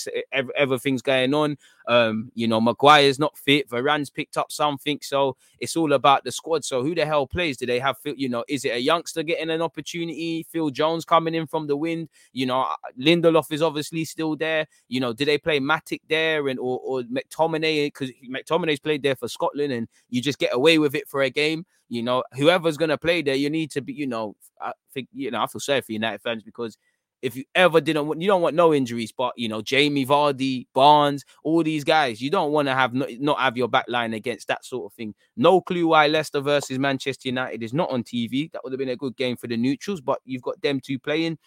everything's going on. Um, you know, Maguire's not fit. Varane's picked up something, so it's all about the squad. So who the hell plays? Do they have? You know, is it a youngster getting an opportunity? Phil Jones coming in from the wind. You know, uh, Lindelof is obviously still there. You know, do they play Matic there and or, or McTominay because McTominay's played there for Scotland and you just get away with it for a game. You know, whoever's gonna play there, you need to be. You know, I think you know I feel sorry for United fans because if you ever didn't want, you don't want no injuries, but you know, Jamie Vardy, Barnes, all these guys, you don't want to have not, not have your back line against that sort of thing. No clue why Leicester versus Manchester United is not on TV. That would have been a good game for the neutrals, but you've got them two playing.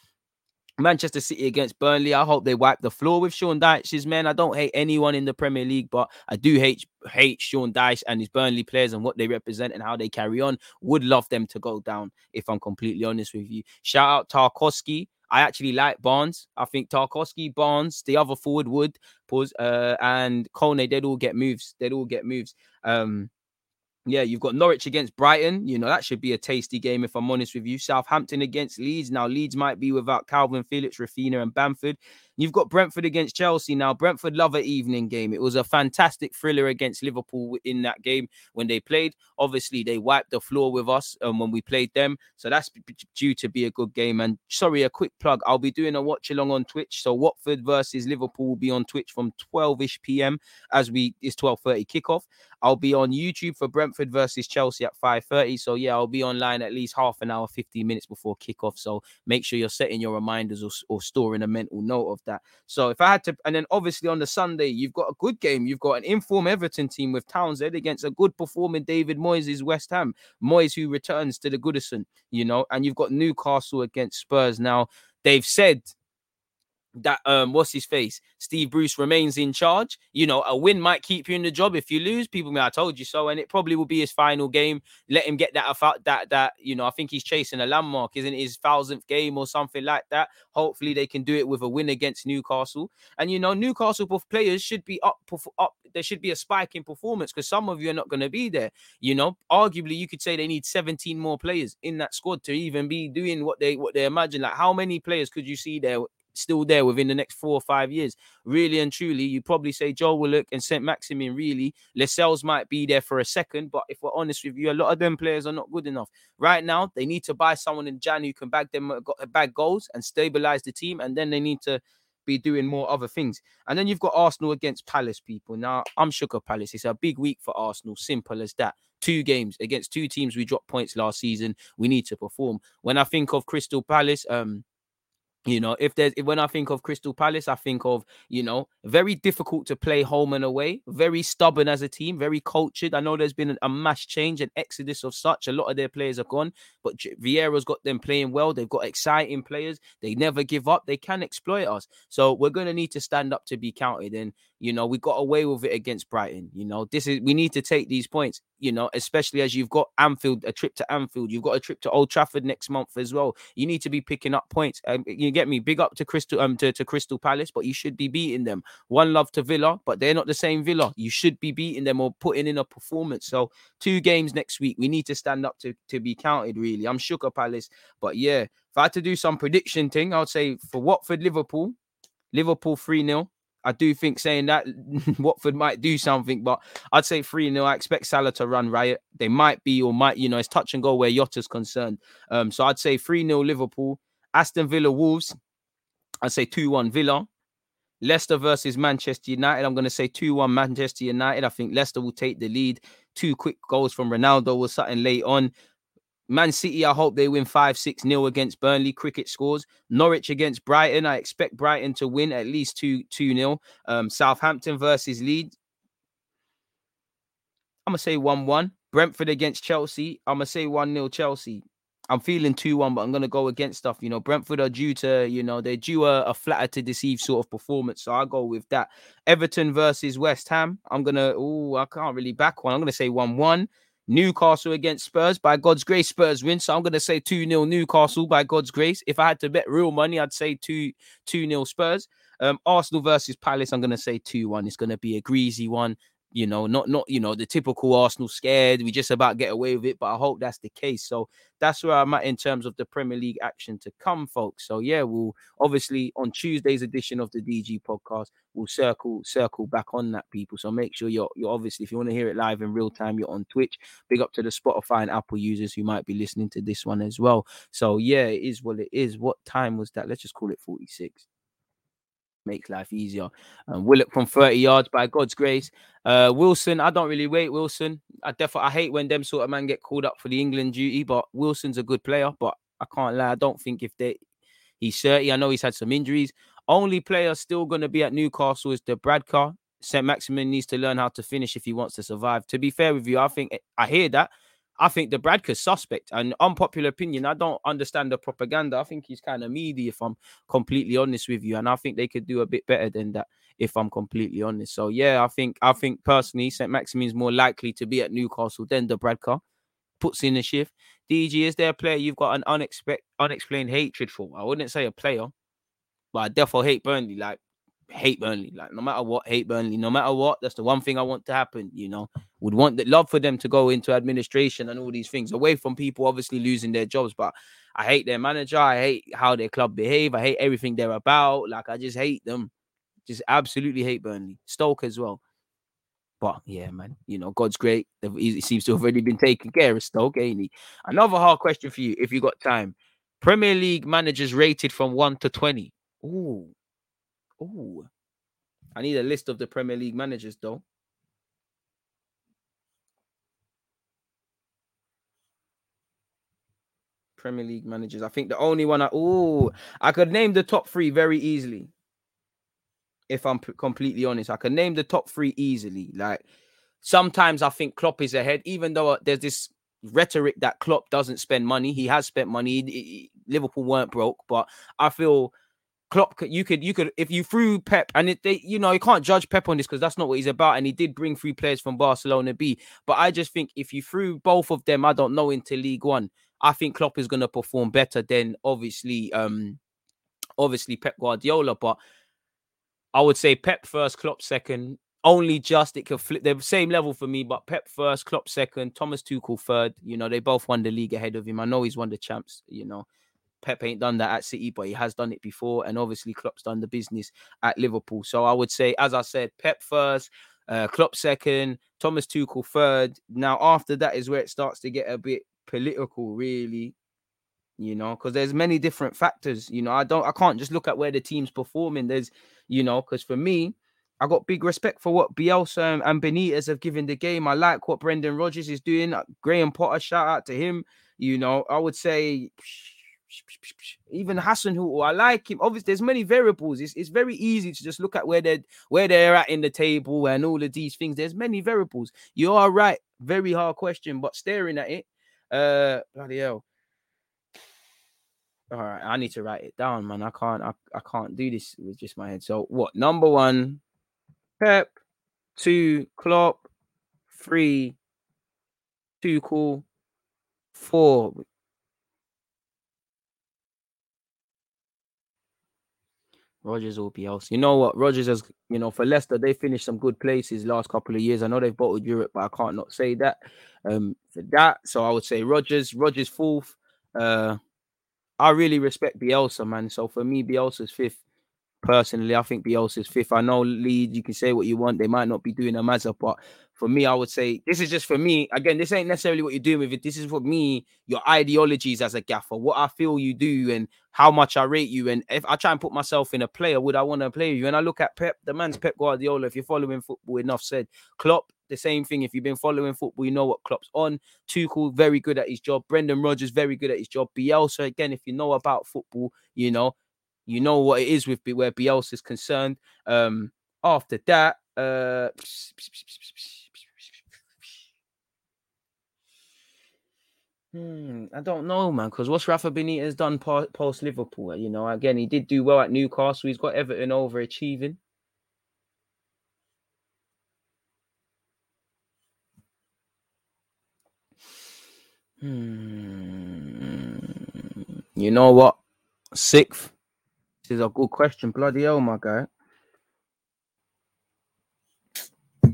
Manchester City against Burnley. I hope they wipe the floor with Sean Dyche's men. I don't hate anyone in the Premier League, but I do hate hate Sean Dyche and his Burnley players and what they represent and how they carry on. Would love them to go down, if I'm completely honest with you. Shout out Tarkowski. I actually like Barnes. I think Tarkowski, Barnes, the other forward would pause, uh, and Kone, they'd all get moves. They'd all get moves. Um, yeah, you've got Norwich against Brighton. You know, that should be a tasty game if I'm honest with you. Southampton against Leeds. Now, Leeds might be without Kalvin Phillips, Raphinha, and Bamford. You've got Brentford against Chelsea now. Brentford love an evening game. It was a fantastic thriller against Liverpool in that game when they played. Obviously, they wiped the floor with us um, when we played them. So that's due to be a good game. And sorry, a quick plug. I'll be doing a watch along on Twitch. So Watford versus Liverpool will be on Twitch from 12ish p.m. as we it's 12:30 kickoff. I'll be on YouTube for Brentford versus Chelsea at 5:30. So yeah, I'll be online at least half an hour, 15 minutes before kickoff. So make sure you're setting your reminders or, or storing a mental note of that. So if I had to, and then obviously on the Sunday, you've got a good game. You've got an informed Everton team with Townsend against a good performing David Moyes' West Ham. Moyes who returns to the Goodison, you know, and you've got Newcastle against Spurs. Now, they've said that um what's his face? Steve bruce remains in charge. You know a win might keep you in the job if you lose. People may i told you so and it probably will be his final game. Let him get that that that you know i think he's chasing a landmark isn't it? His thousandth game or something like that. Hopefully they can do it with a win against newcastle. And you know newcastle players should be up up there should be a spike in performance because some of you are not going to be there. You know arguably you could say they need 17 more players in that squad to even be doing what they what they imagine. Like how many players could you see there still there within the next four or five years. Really and truly, you probably say Joe Willock and St. Maximin. Really, Lascelles might be there for a second, but if we're honest with you, a lot of them players are not good enough. Right now, they need to buy someone in Jan who can bag them uh, bag goals and stabilize the team, and then they need to be doing more other things. And then you've got Arsenal against Palace, people. Now, I'm shook of Palace. It's a big week for Arsenal. Simple as that. Two games against two teams we dropped points last season. We need to perform. When I think of Crystal Palace, um, you know, if there's when I think of Crystal Palace, I think of you know very difficult to play home and away, very stubborn as a team, very cultured. I know there's been a mass change, an exodus of such. A lot of their players are gone, but Vieira's got them playing well. They've got exciting players. They never give up. They can exploit us. So we're gonna need to stand up to be counted. And you know, we got away with it against Brighton. You know, this is we need to take these points. You know, especially as you've got Anfield, a trip to Anfield, you've got a trip to Old Trafford next month as well. You need to be picking up points. Um, you get me? Big up to Crystal um to, to Crystal Palace, but you should be beating them. One love to Villa, but they're not the same Villa. You should be beating them or putting in a performance. So two games next week. We need to stand up to to be counted. Really, I'm at Palace, but yeah, if I had to do some prediction thing, I'd say for Watford, Liverpool, Liverpool three 0 I do think saying that Watford might do something, but I'd say 3 0. I expect Salah to run riot. They might be or might, you know, it's touch and go where Jota's concerned. Um, so I'd say 3 0 Liverpool. Aston Villa Wolves. I'd say 2 1 Villa. Leicester versus Manchester United. I'm going to say 2 1 Manchester United. I think Leicester will take the lead. Two quick goals from Ronaldo was something late on. Man City, I hope they win 5 6 0 against Burnley. Cricket scores. Norwich against Brighton. I expect Brighton to win at least 2 2 0. Um, Southampton versus Leeds. I'm going to say 1 1. Brentford against Chelsea. I'm going to say 1 0 Chelsea. I'm feeling 2 1, but I'm going to go against stuff. You know, Brentford are due to, you know, they're due a, a flatter to deceive sort of performance. So I'll go with that. Everton versus West Ham. I'm going to, oh, I can't really back one. I'm going to say 1 1. Newcastle against Spurs. By God's grace, Spurs win. So I'm going to say 2 0 Newcastle by God's grace. If I had to bet real money, I'd say 2 2 0 Spurs. Um, Arsenal versus Palace, I'm going to say 2 1. It's going to be a greasy one. You know, not not you know the typical Arsenal scared. We just about get away with it, but I hope that's the case. So that's where I'm at in terms of the Premier League action to come, folks. So yeah, we'll obviously on Tuesday's edition of the DG podcast, we'll circle circle back on that, people. So make sure you're you're obviously if you want to hear it live in real time, you're on Twitch. Big up to the Spotify and Apple users who might be listening to this one as well. So yeah, it is what it is. What time was that? Let's just call it 46 makes life easier. Um, Willock from 30 yards by God's grace. Uh, Wilson, I don't really wait Wilson. I definitely I hate when them sort of man get called up for the England duty, but Wilson's a good player. But I can't lie, I don't think if they he's 30, I know he's had some injuries. Only player still gonna be at Newcastle is the Bradcar. St. Maximin needs to learn how to finish if he wants to survive. To be fair with you, I think I hear that. I think the Bradker's suspect and unpopular opinion. I don't understand the propaganda. I think he's kind of meaty, if I'm completely honest with you. And I think they could do a bit better than that, if I'm completely honest. So yeah, I think I think personally, St. Maximin's more likely to be at Newcastle than the Bradker. Puts in a shift. DG, is there a player you've got an unexpected unexplained hatred for? I wouldn't say a player, but I definitely hate Burnley. Like hate Burnley. Like no matter what, hate Burnley. No matter what, that's the one thing I want to happen. You know, would want the love for them to go into administration and all these things away from people obviously losing their jobs. But I hate their manager. I hate how their club behave. I hate everything they're about. Like I just hate them. Just absolutely hate Burnley. Stoke as well. But yeah, man, you know, God's great. He seems to have already been taken care of Stoke, ain't he? Another hard question for you, if you got time. Premier League managers rated from one to twenty. Ooh, Oh, I need a list of the Premier League managers, though. Premier League managers. I think the only one I oh I could name the top three very easily. If I'm p- completely honest, I can name the top three easily. Like sometimes I think Klopp is ahead, even though uh, there's this rhetoric that Klopp doesn't spend money. He has spent money. Liverpool weren't broke, but I feel Klopp, you could, you could, if you threw Pep, and it, they, you know, you can't judge Pep on this because that's not what he's about. And he did bring three players from Barcelona B. But I just think if you threw both of them, I don't know, into League One, I think Klopp is going to perform better than obviously, um, obviously Pep Guardiola. But I would say Pep first, Klopp second. Only just it could flip. The same level for me, but Pep first, Klopp second, Thomas Tuchel third. You know, they both won the league ahead of him. I know he's won the champs. You know. Pep ain't done that at City, but he has done it before. And obviously, Klopp's done the business at Liverpool. So I would say, as I said, Pep first, uh, Klopp second, Thomas Tuchel third. Now, after that is where it starts to get a bit political, really. You know, because there's many different factors. You know, I don't, I can't just look at where the team's performing. There's, you know, because for me, I got big respect for what Bielsa and Benitez have given the game. I like what Brendan Rodgers is doing. Graham Potter, shout out to him. You know, I would say even Hassan, who I like him. Obviously, there's many variables. It's, it's very easy to just look at where they're where they're at in the table and all of these things. There's many variables. You are right. Very hard question, but staring at it, uh, bloody hell. All right, I need to write it down, man. I can't. I, I can't do this with just my head. So what? Number one, Pep. Two, Klopp. Three, Tuchel. Four, Rodgers or Bielsa. You know what? Rodgers has, you know, for Leicester, they finished some good places last couple of years. I know they've bottled Europe, but I can't not say that. Um, for that, so I would say Rodgers, Rodgers fourth. Uh, I really respect Bielsa, man. So for me, Bielsa's fifth. Personally, I think Bielsa's fifth. I know Leeds, you can say what you want. They might not be doing a Mazza, but for me, I would say this is just for me. Again, this ain't necessarily what you're doing with it. This is for me, your ideologies as a gaffer, what I feel you do, and how much I rate you. And if I try and put myself in a player, would I want to play with you? And I look at Pep, the man's Pep Guardiola. If you're following football, enough said. Klopp, the same thing. If you've been following football, you know what Klopp's on. Tuchel, very good at his job. Brendan Rodgers, very good at his job. Bielsa, again, if you know about football, you know, you know what it is with where Bielsa is concerned. Um, after that, uh, Hmm, I don't know, man. Because what's Rafa Benitez done post Liverpool? You know, again, he did do well at Newcastle. He's got Everton overachieving. Hmm. You know what? Sixth. This is a good question. Bloody hell, my guy.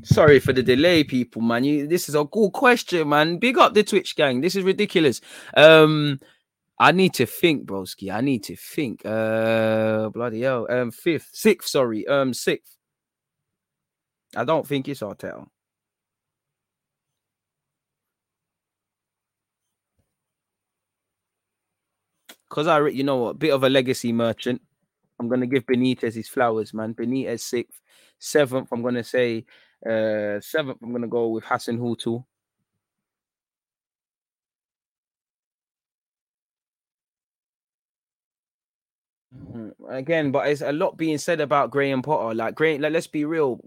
Sorry for the delay, people, man. You, this is a good question, man. Big up the Twitch gang. This is ridiculous. Um, I need to think, broski. I need to think. Uh, bloody hell. Um, fifth, sixth. Sorry. Um, sixth. I don't think it's Arteta. Because I, you know what, bit of a legacy merchant. I'm gonna give Benitez his flowers, man. Benitez sixth, seventh. I'm gonna say uh, seventh, I'm to go with Hassan Mm-hmm. Again, but it's a lot being said about Graham Potter. Like, Graham, like, let's be real.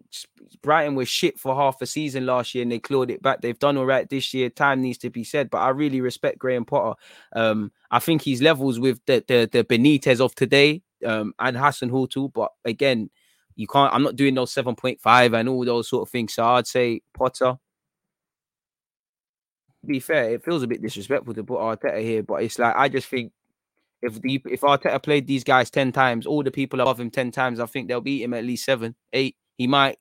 Brighton was shit for half a season last year and they clawed it back. They've done all right this year. Time needs to be said, but I really respect Graham Potter. Um, I think he's levels with the the, the Benitez of today um, and Hasenhüttl. But again, you can't. I'm not doing those seven point five and all those sort of things. So I'd say Potter. be fair, it feels a bit disrespectful to put Arteta here, but it's like I just think if the if Arteta played these guys ten times, all the people above him ten times, I think they'll beat him at least seven, eight. He might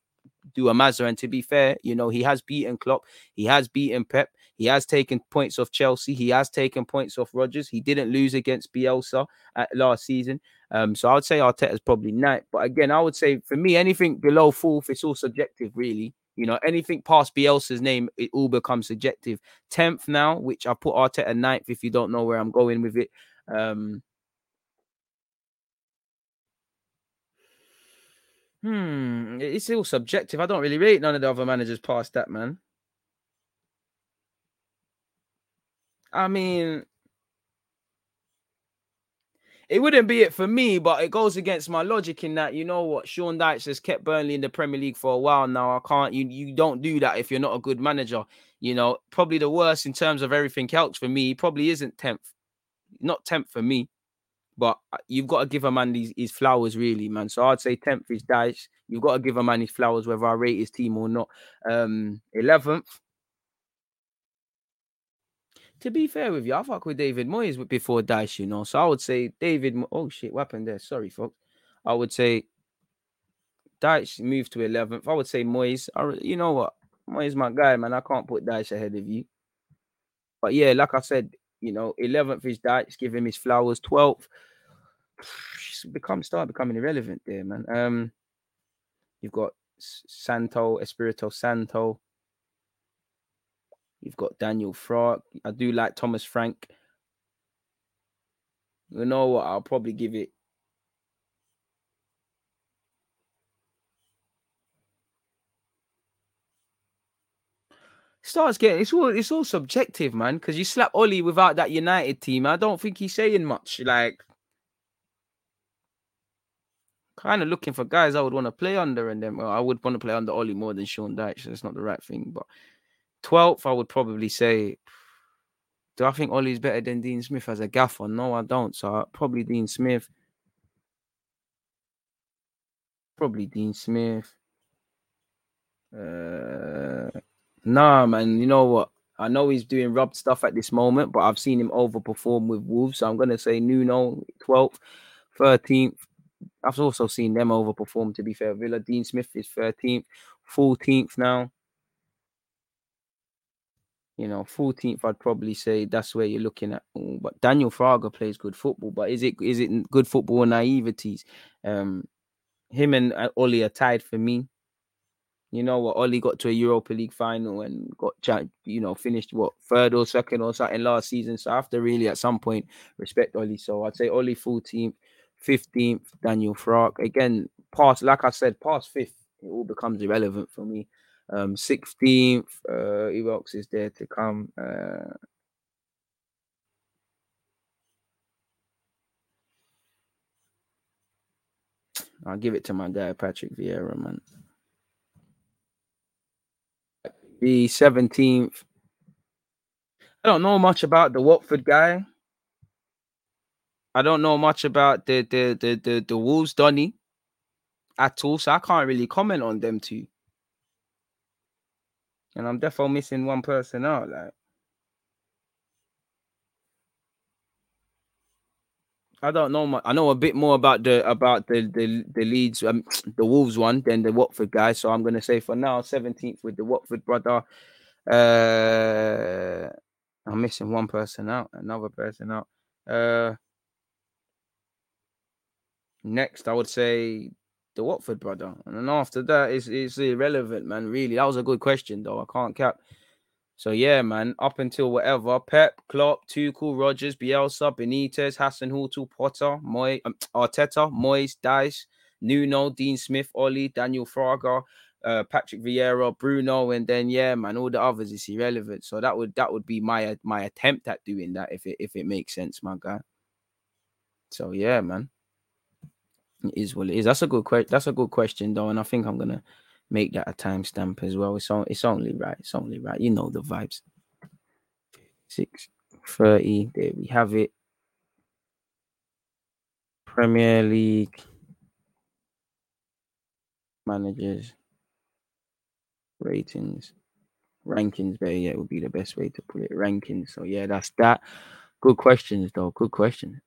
do a Mazza. And to be fair, you know, he has beaten Klopp, he has beaten Pep, he has taken points off Chelsea, he has taken points off Rodgers. He didn't lose against Bielsa at last season. Um, so I would say Arteta's probably ninth. But again, I would say for me, anything below fourth, it's all subjective, really. You know, anything past Bielsa's name, it all becomes subjective. Tenth now, which I put Arteta ninth. If you don't know where I'm going with it, um, Hmm, it's all subjective. I don't really rate none of the other managers past that, man. I mean, it wouldn't be it for me, but it goes against my logic in that you know what Sean Dyche has kept Burnley in the Premier League for a while now. I can't you you don't do that if you're not a good manager. You know, probably the worst in terms of everything else for me. Probably isn't tenth, not tenth for me. But uh, you've got to give a man these his flowers, really, man. So I'd say tenth is Dyche. You've got to give a man his flowers, whether I rate his team or not. Um, eleventh. To be fair with you, I fuck with David Moyes before Dyche, you know. So I would say David. Oh shit, what happened there? Sorry, folks. I would say Dyche moved to eleventh. I would say Moyes. I, you know what? Moyes my guy, man. I can't put Dyche ahead of you. But yeah, like I said, you know, 11th is Dyche, give him his flowers. 12th, become start becoming irrelevant there, man. Um, you've got Santo, Espirito Santo. You've got Daniel Farke. I do like Thomas Frank. You know what? I'll probably give it starts getting it's all it's all subjective, man. Because you slap Ollie without that United team, I don't think he's saying much. Like, kind of looking for guys I would want to play under, and then well, I would want to play under Ollie more than Sean Dyche. That's not the right thing. But twelfth, I would probably say. Do I think Ollie's better than Dean Smith as a gaffer? No, I don't. So probably Dean Smith. Probably Dean Smith. Uh, Nah, man. You know what? I know he's doing rub stuff at this moment, but I've seen him overperform with Wolves. So I'm gonna say Nuno 12th, 13th. I've also seen them overperform. To be fair, Villa Dean Smith is 13th, 14th now. You know, 14th, I'd probably say that's where you're looking at. But Daniel Farke plays good football, but is it is it good football or naiveties? Um, him and uh, Ollie are tied for me. You know what? Ollie got to a Europa League final and got, you know, finished what third or second or something last season. So I have to really, at some point, respect Ollie. So I'd say Ollie 14th, 15th, Daniel Farke. Again, past, like I said, past fifth, it all becomes irrelevant for me. Um, 16th, uh, else is there to come? Uh, I'll give it to my guy Patrick Vieira, man. The 17th. I don't know much about the Watford guy. I don't know much about the the the the, the Wolves Donny at all, so I can't really comment on them two. And I'm definitely missing one person out. Like I don't know much. I know a bit more about the about the the the Leeds, um, the Wolves one than the Watford guy. So I'm gonna say for now, 17th with the Watford brother. Uh, I'm missing one person out, another person out. Uh, next, I would say the Watford brother, and then after that, it's it's irrelevant, man. Really, that was a good question, though. I can't cap. So yeah, man, up until whatever, Pep, Klopp, Tuchel, Rodgers, Bielsa, Benitez, Hassan, Hasenhüttl, Potter, Moy, um, Arteta, Moyes, Dyche, Nuno, Dean Smith, Ollie, Daniel Farke, uh, Patrick Vieira, Bruno, and then yeah, man, all the others is irrelevant. So that would that would be my my attempt at doing that if it if it makes sense, my guy. So yeah, man, is what it is. That's a good question. That's a good question though, and I think I'm gonna make that a timestamp as well. It's on, it's only right. It's only right. You know the vibes. Six thirty. There we have it. Premier League managers ratings rankings there yeah it would be the best way to put it rankings so yeah that's that good questions though good question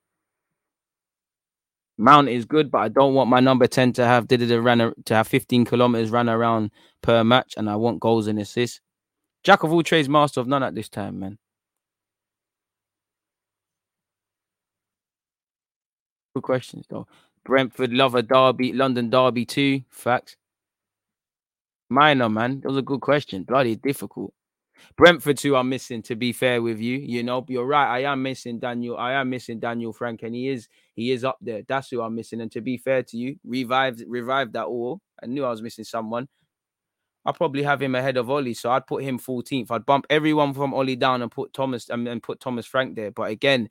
Mount is good, but I don't want my number 10 to have did it run to have 15 kilometers run around per match, and I want goals and assists. Jack of all trades, master of none at this time, man. Good questions though. Brentford, Lover, Derby, London Derby too. Facts. Minor, man. That was a good question. Bloody difficult. Brentford too are missing, to be fair with you. You know, you're right. I am missing Daniel. I am missing Daniel Frank, and he is he is up there. That's who I'm missing. And to be fair to you, revived revived that all. I knew I was missing someone. I'll probably have him ahead of Ollie, so I'd put him 14th. I'd bump everyone from Ollie down and put Thomas and, and put Thomas Frank there. But again,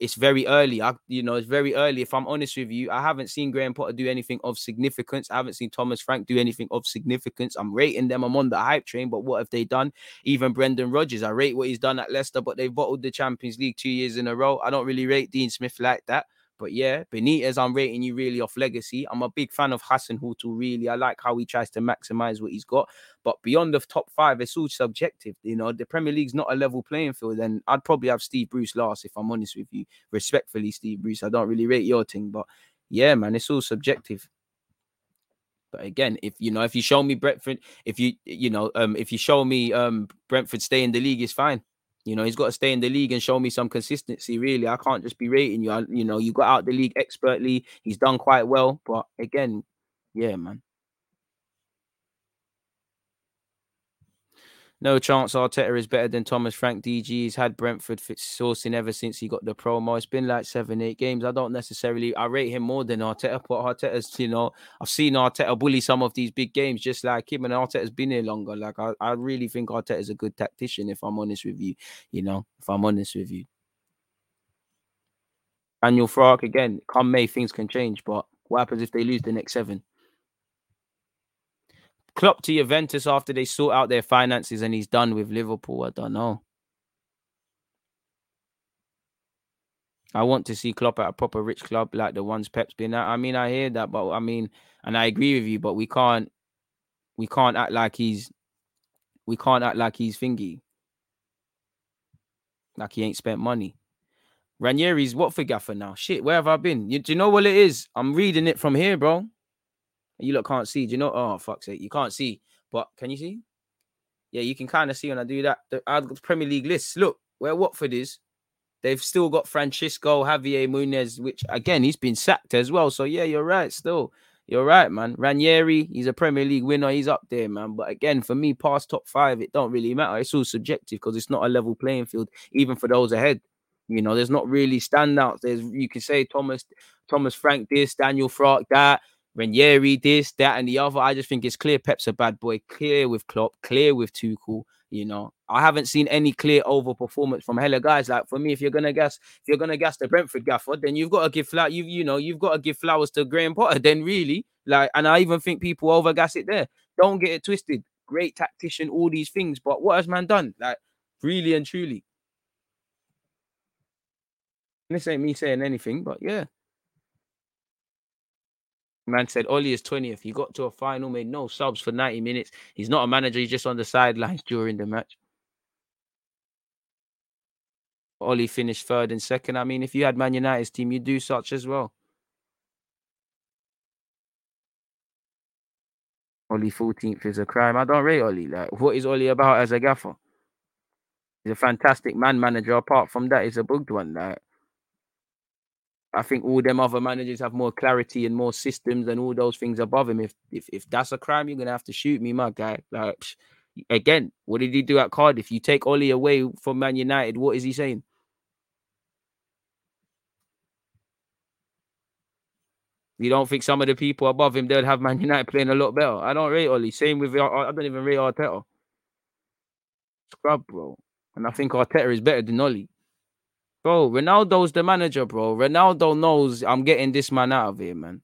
it's very early. I, you know, it's very early. If I'm honest with you, I haven't seen Graham Potter do anything of significance. I haven't seen Thomas Frank do anything of significance. I'm rating them. I'm on the hype train, but what have they done? Even Brendan Rodgers, I rate what he's done at Leicester, but they've bottled the Champions League two years in a row. I don't really rate Dean Smith like that. But yeah, Benitez, I'm rating you really off legacy. I'm a big fan of Hasenhüttl, really. I like how he tries to maximize what he's got. But beyond the top five, it's all subjective. You know, the Premier League's not a level playing field. And I'd probably have Steve Bruce last, if I'm honest with you. Respectfully, Steve Bruce. I don't really rate your thing. But yeah, man, it's all subjective. But again, if you know, if you show me Brentford, if you you know, um, if you show me um Brentford stay in the league, it's fine. You know, he's got to stay in the league and show me some consistency. Really, I can't just be rating you. I, you know, you got out the league expertly. He's done quite well, but again, yeah, man. No chance Arteta is better than Thomas Frank DG. He's had Brentford sourcing ever since he got the promo. It's been like seven, eight games. I don't necessarily I rate him more than Arteta, but Arteta's, you know, I've seen Arteta bully some of these big games just like him, and Arteta's been here longer. Like I, I really think Arteta is a good tactician, if I'm honest with you. You know, if I'm honest with you. Daniel Fark again, come May, things can change, but what happens if they lose the next seven? Klopp to Juventus after they sort out their finances and he's done with Liverpool. I don't know. I want to see Klopp at a proper rich club like the ones Pep's been at. I mean, I hear that, but I mean, and I agree with you, but we can't, we can't act like he's, we can't act like he's thingy, like he ain't spent money. Ranieri's what for gaffer now? Shit, where have I been? You, do you know what it is? I'm reading it from here, bro. You look can't see. Do you know? Oh fuck's sake, you can't see. But can you see? Yeah, you can kind of see when I do that. The, the Premier League lists. Look where Watford is. They've still got Francisco Javier Muñoz, which again he's been sacked as well. So yeah, you're right. Still, you're right, man. Ranieri, he's a Premier League winner. He's up there, man. But again, for me, past top five, it don't really matter. It's all subjective because it's not a level playing field, even for those ahead. You know, there's not really standouts. There's you can say Thomas, Thomas Frank, this, Daniel Farke, that Ranieri, this, that, and the other. I just think it's clear Pep's a bad boy, clear with Klopp, clear with Tuchel. You know, I haven't seen any clear over performance from hella guys. Like for me, if you're gonna guess, if you're gonna guess the Brentford gaffer, then you've got to give. You you know, you've got to give flowers to Graham Potter. Then really, like, and I even think people over gas it there. Don't get it twisted. Great tactician, all these things, but what has man done? Like, really and truly. This ain't me saying anything, but yeah. Man said Ollie is 20th. He got to a final, made no subs for 90 minutes. He's not a manager, he's just on the sidelines during the match. Ollie finished third and second. I mean, if you had Man United's team, you'd do such as well. Ollie 14th is a crime. I don't rate Ollie. Like, what is Ollie about as a gaffer? He's a fantastic man manager. Apart from that, he's a bugged one. Like, I think all them other managers have more clarity and more systems and all those things above him. If if if that's a crime, you're gonna have to shoot me, my guy. Like again, what did he do at Cardiff? You take Ollie away from Man United, what is he saying? You don't think some of the people above him they'd have Man United playing a lot better? I don't rate Ollie. Same with I don't even rate Arteta. Scrub, bro. And I think Arteta is better than Ollie. Bro, Ronaldo's the manager, bro. Ronaldo knows I'm getting this man out of here, man.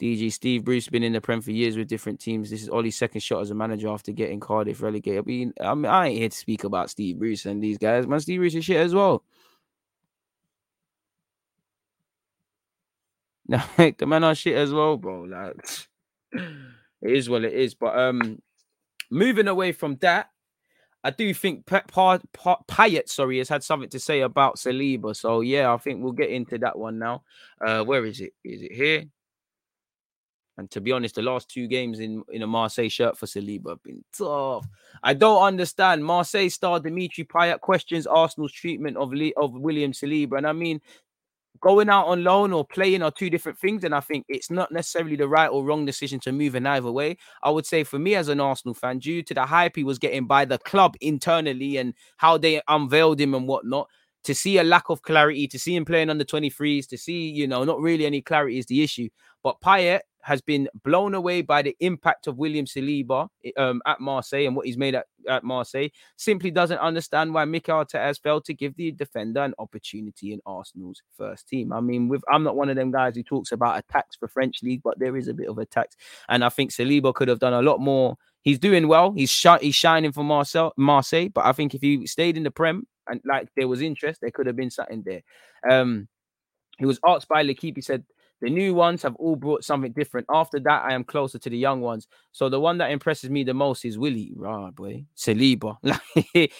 DG Steve Bruce been in the Prem for years with different teams. This is Ollie's second shot as a manager after getting Cardiff relegated. I mean, I, mean, I ain't here to speak about Steve Bruce and these guys. Man, Steve Bruce is shit as well. No, the man are shit as well, bro. Like it is what it is. But um, moving away from that, I do think pa- pa- pa- Payet, sorry, has had something to say about Saliba. So yeah, I think we'll get into that one now. Uh, where is it? Is it here? And to be honest, the last two games in, in a Marseille shirt for Saliba have been tough. I don't understand. Marseille star Dimitri Payet questions Arsenal's treatment of Le- of William Saliba, and I mean, going out on loan or playing are two different things. And I think it's not necessarily the right or wrong decision to move in either way. I would say for me as an Arsenal fan, due to the hype he was getting by the club internally and how they unveiled him and whatnot, to see a lack of clarity, to see him playing under 23s, to see, you know, not really any clarity is the issue. But Payet has been blown away by the impact of William Saliba um, at Marseille and what he's made at, at Marseille. Simply doesn't understand why Mikel Arteta has failed to give the defender an opportunity in Arsenal's first team. I mean, with I'm not one of them guys who talks about attacks for French league, but there is a bit of attacks, and I think Saliba could have done a lot more. He's doing well. He's sh- he's shining for Marcel Marseille, but I think if he stayed in the Prem and like there was interest, there could have been something there. Um, he was asked by L'Equipe. He said the new ones have all brought something different. After that, I am closer to the young ones. So the one that impresses me the most is Willie. Rah, boy. Saliba.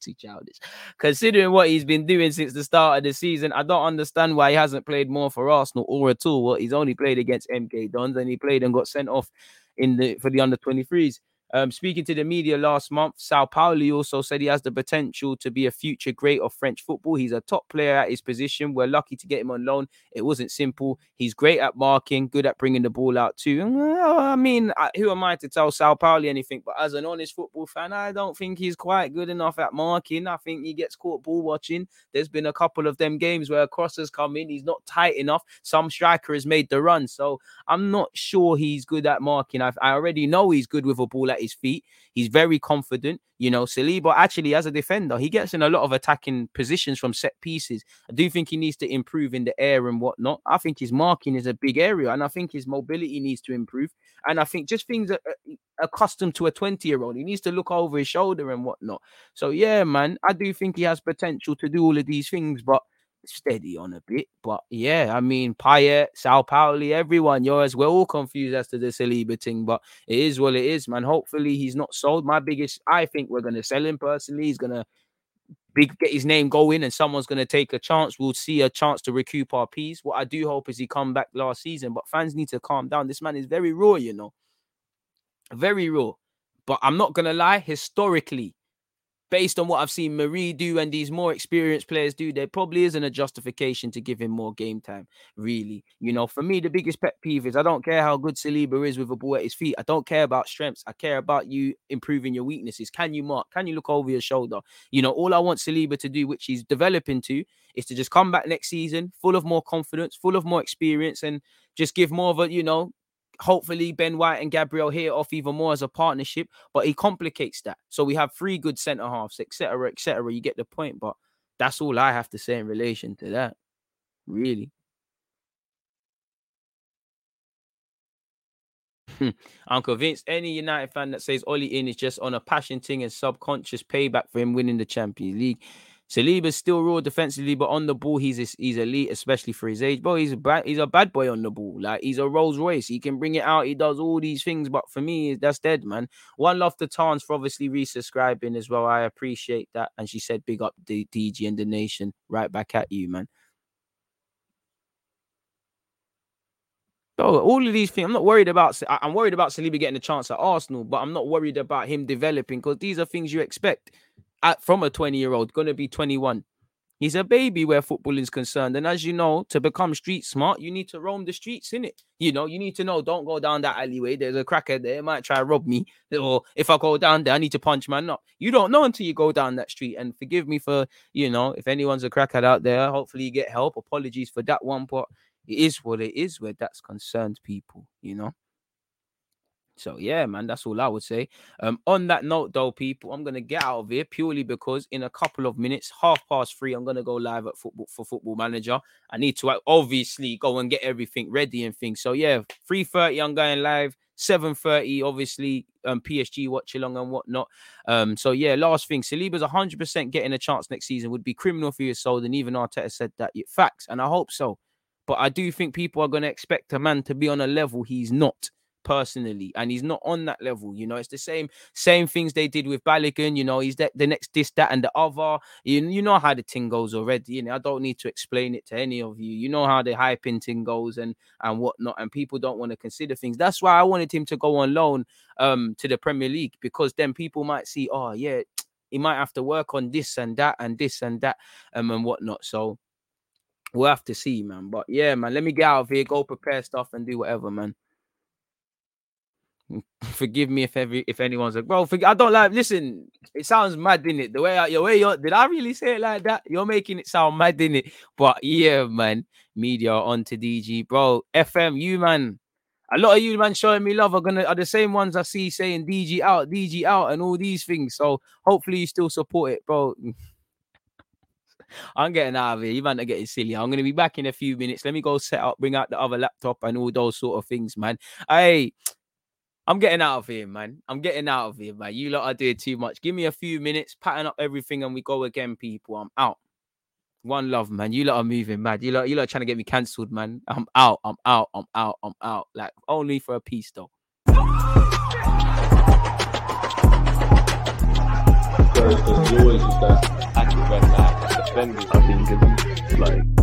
too childish. Considering what he's been doing since the start of the season, I don't understand why he hasn't played more for Arsenal or at all. Well, he's only played against MK Dons and he played and got sent off in the for the under 23s. Um, speaking to the media last month, Sampaoli also said he has the potential to be a future great of French football. He's a top player at his position. We're lucky to get him on loan. It wasn't simple. He's great at marking, good at bringing the ball out too. I mean, who am I to tell Sampaoli anything? But as an honest football fan, I don't think he's quite good enough at marking. I think he gets caught ball watching. There's been a couple of them games where a cross has come in. He's not tight enough. Some striker has made the run. So I'm not sure he's good at marking. i I already know he's good with a ball at his feet. He's very confident. You know, Saliba actually as a defender, he gets in a lot of attacking positions from set pieces. I do think he needs to improve in the air and whatnot. I think his marking is a big area, and I think his mobility needs to improve. And I think just things are uh, accustomed to a 20 year old, he needs to look over his shoulder and whatnot. So yeah, man, I do think he has potential to do all of these things, but steady on a bit. But yeah, I mean, Payet, Sampaoli, everyone, yours, we're all confused as to the Saliba thing, but it is what it is, man. Hopefully, he's not sold. My biggest, I think we're going to sell him personally. He's going to big get his name going and someone's going to take a chance we'll see a chance to recoup our what i do hope is he come back last season but fans need to calm down this man is very raw you know very raw but i'm not going to lie historically based on what I've seen Mari do and these more experienced players do, there probably isn't a justification to give him more game time. Really, you know, for me, the biggest pet peeve is I don't care how good Saliba is with a ball at his feet. I don't care about strengths. I care about you improving your weaknesses. Can you mark? Can you look over your shoulder? You know, all I want Saliba to do, which he's developing to, is to just come back next season full of more confidence, full of more experience, and just give more of a, you know, hopefully Ben White and Gabriel hit off even more as a partnership, but he complicates that. So we have three good centre halves, etc., etc. You get the point, but that's all I have to say in relation to that. Really. I'm convinced any United fan that says Ollie in is just on a passion thing and subconscious payback for him winning the Champions League Saliba's still raw defensively, but on the ball, he's he's elite, especially for his age. Bro, he's a bad he's a bad boy on the ball. Like he's a Rolls Royce. He can bring it out. He does all these things. But for me, that's dead, man. One love to Tans for obviously resubscribing as well. I appreciate that. And she said, "Big up the DG and the nation." Right back at you, man. Bro, all of these things, I'm not worried about. I'm worried about Saliba getting a chance at Arsenal, but I'm not worried about him developing because these are things you expect at, from a 20 year old, going to be 21. He's a baby where football is concerned. And as you know, to become street smart, you need to roam the streets, in it. You know, you need to know, don't go down that alleyway. There's a cracker there, might try to rob me. Or if I go down there, I need to punch man up. You don't know until you go down that street. And forgive me for, you know, if anyone's a cracker out there, hopefully you get help. Apologies for that one, but it is what it is where that's concerned, people, you know. So yeah, man, that's all I would say. Um, on that note, though, people, I'm gonna get out of here purely because in a couple of minutes, half past three, I'm gonna go live at football for Football Manager. I need to obviously go and get everything ready and things. So yeah, three thirty, I'm going live. 7:30, obviously, um, PSG watch along and whatnot. Um, so yeah, last thing, Saliba's 100% getting a chance next season would be criminal for your soul, and even Arteta said that. Facts, and I hope so. But I do think people are going to expect a man to be on a level he's not personally, and he's not on that level. You know, it's the same same things they did with Balogun. You know, he's the, the next this, that, and the other. You, you know how the thing goes already. You know, I don't need to explain it to any of you. You know how the hyping thing goes and and whatnot, and people don't want to consider things. That's why I wanted him to go on loan um to the Premier League because then people might see, oh yeah, he might have to work on this and that and this and that um, and whatnot. So we'll have to see, man. But yeah, man, let me get out of here, go prepare stuff and do whatever, man. Forgive me if every if anyone's like, bro, I don't like. Listen, it sounds mad, didn't it? The way I, way you did I really say it like that? You're making it sound mad, didn't it? But yeah, man, media on to DG, bro. FM, you man, a lot of you man showing me love are gonna are the same ones I see saying DG out, DG out, and all these things. So hopefully you still support it, bro. I'm getting out of here. You man are getting silly. I'm gonna be back in a few minutes. Let me go set up, bring out the other laptop and all those sort of things, man. Hey. I'm getting out of here, man. I'm getting out of here, man. You lot are doing too much. Give me a few minutes, pattern up everything, and we go again, people. I'm out. One love, man. You lot are moving mad. You lot, you lot are trying to get me cancelled, man. I'm out. I'm out. I'm out. I'm out. Like only for a piece, though. I think it's like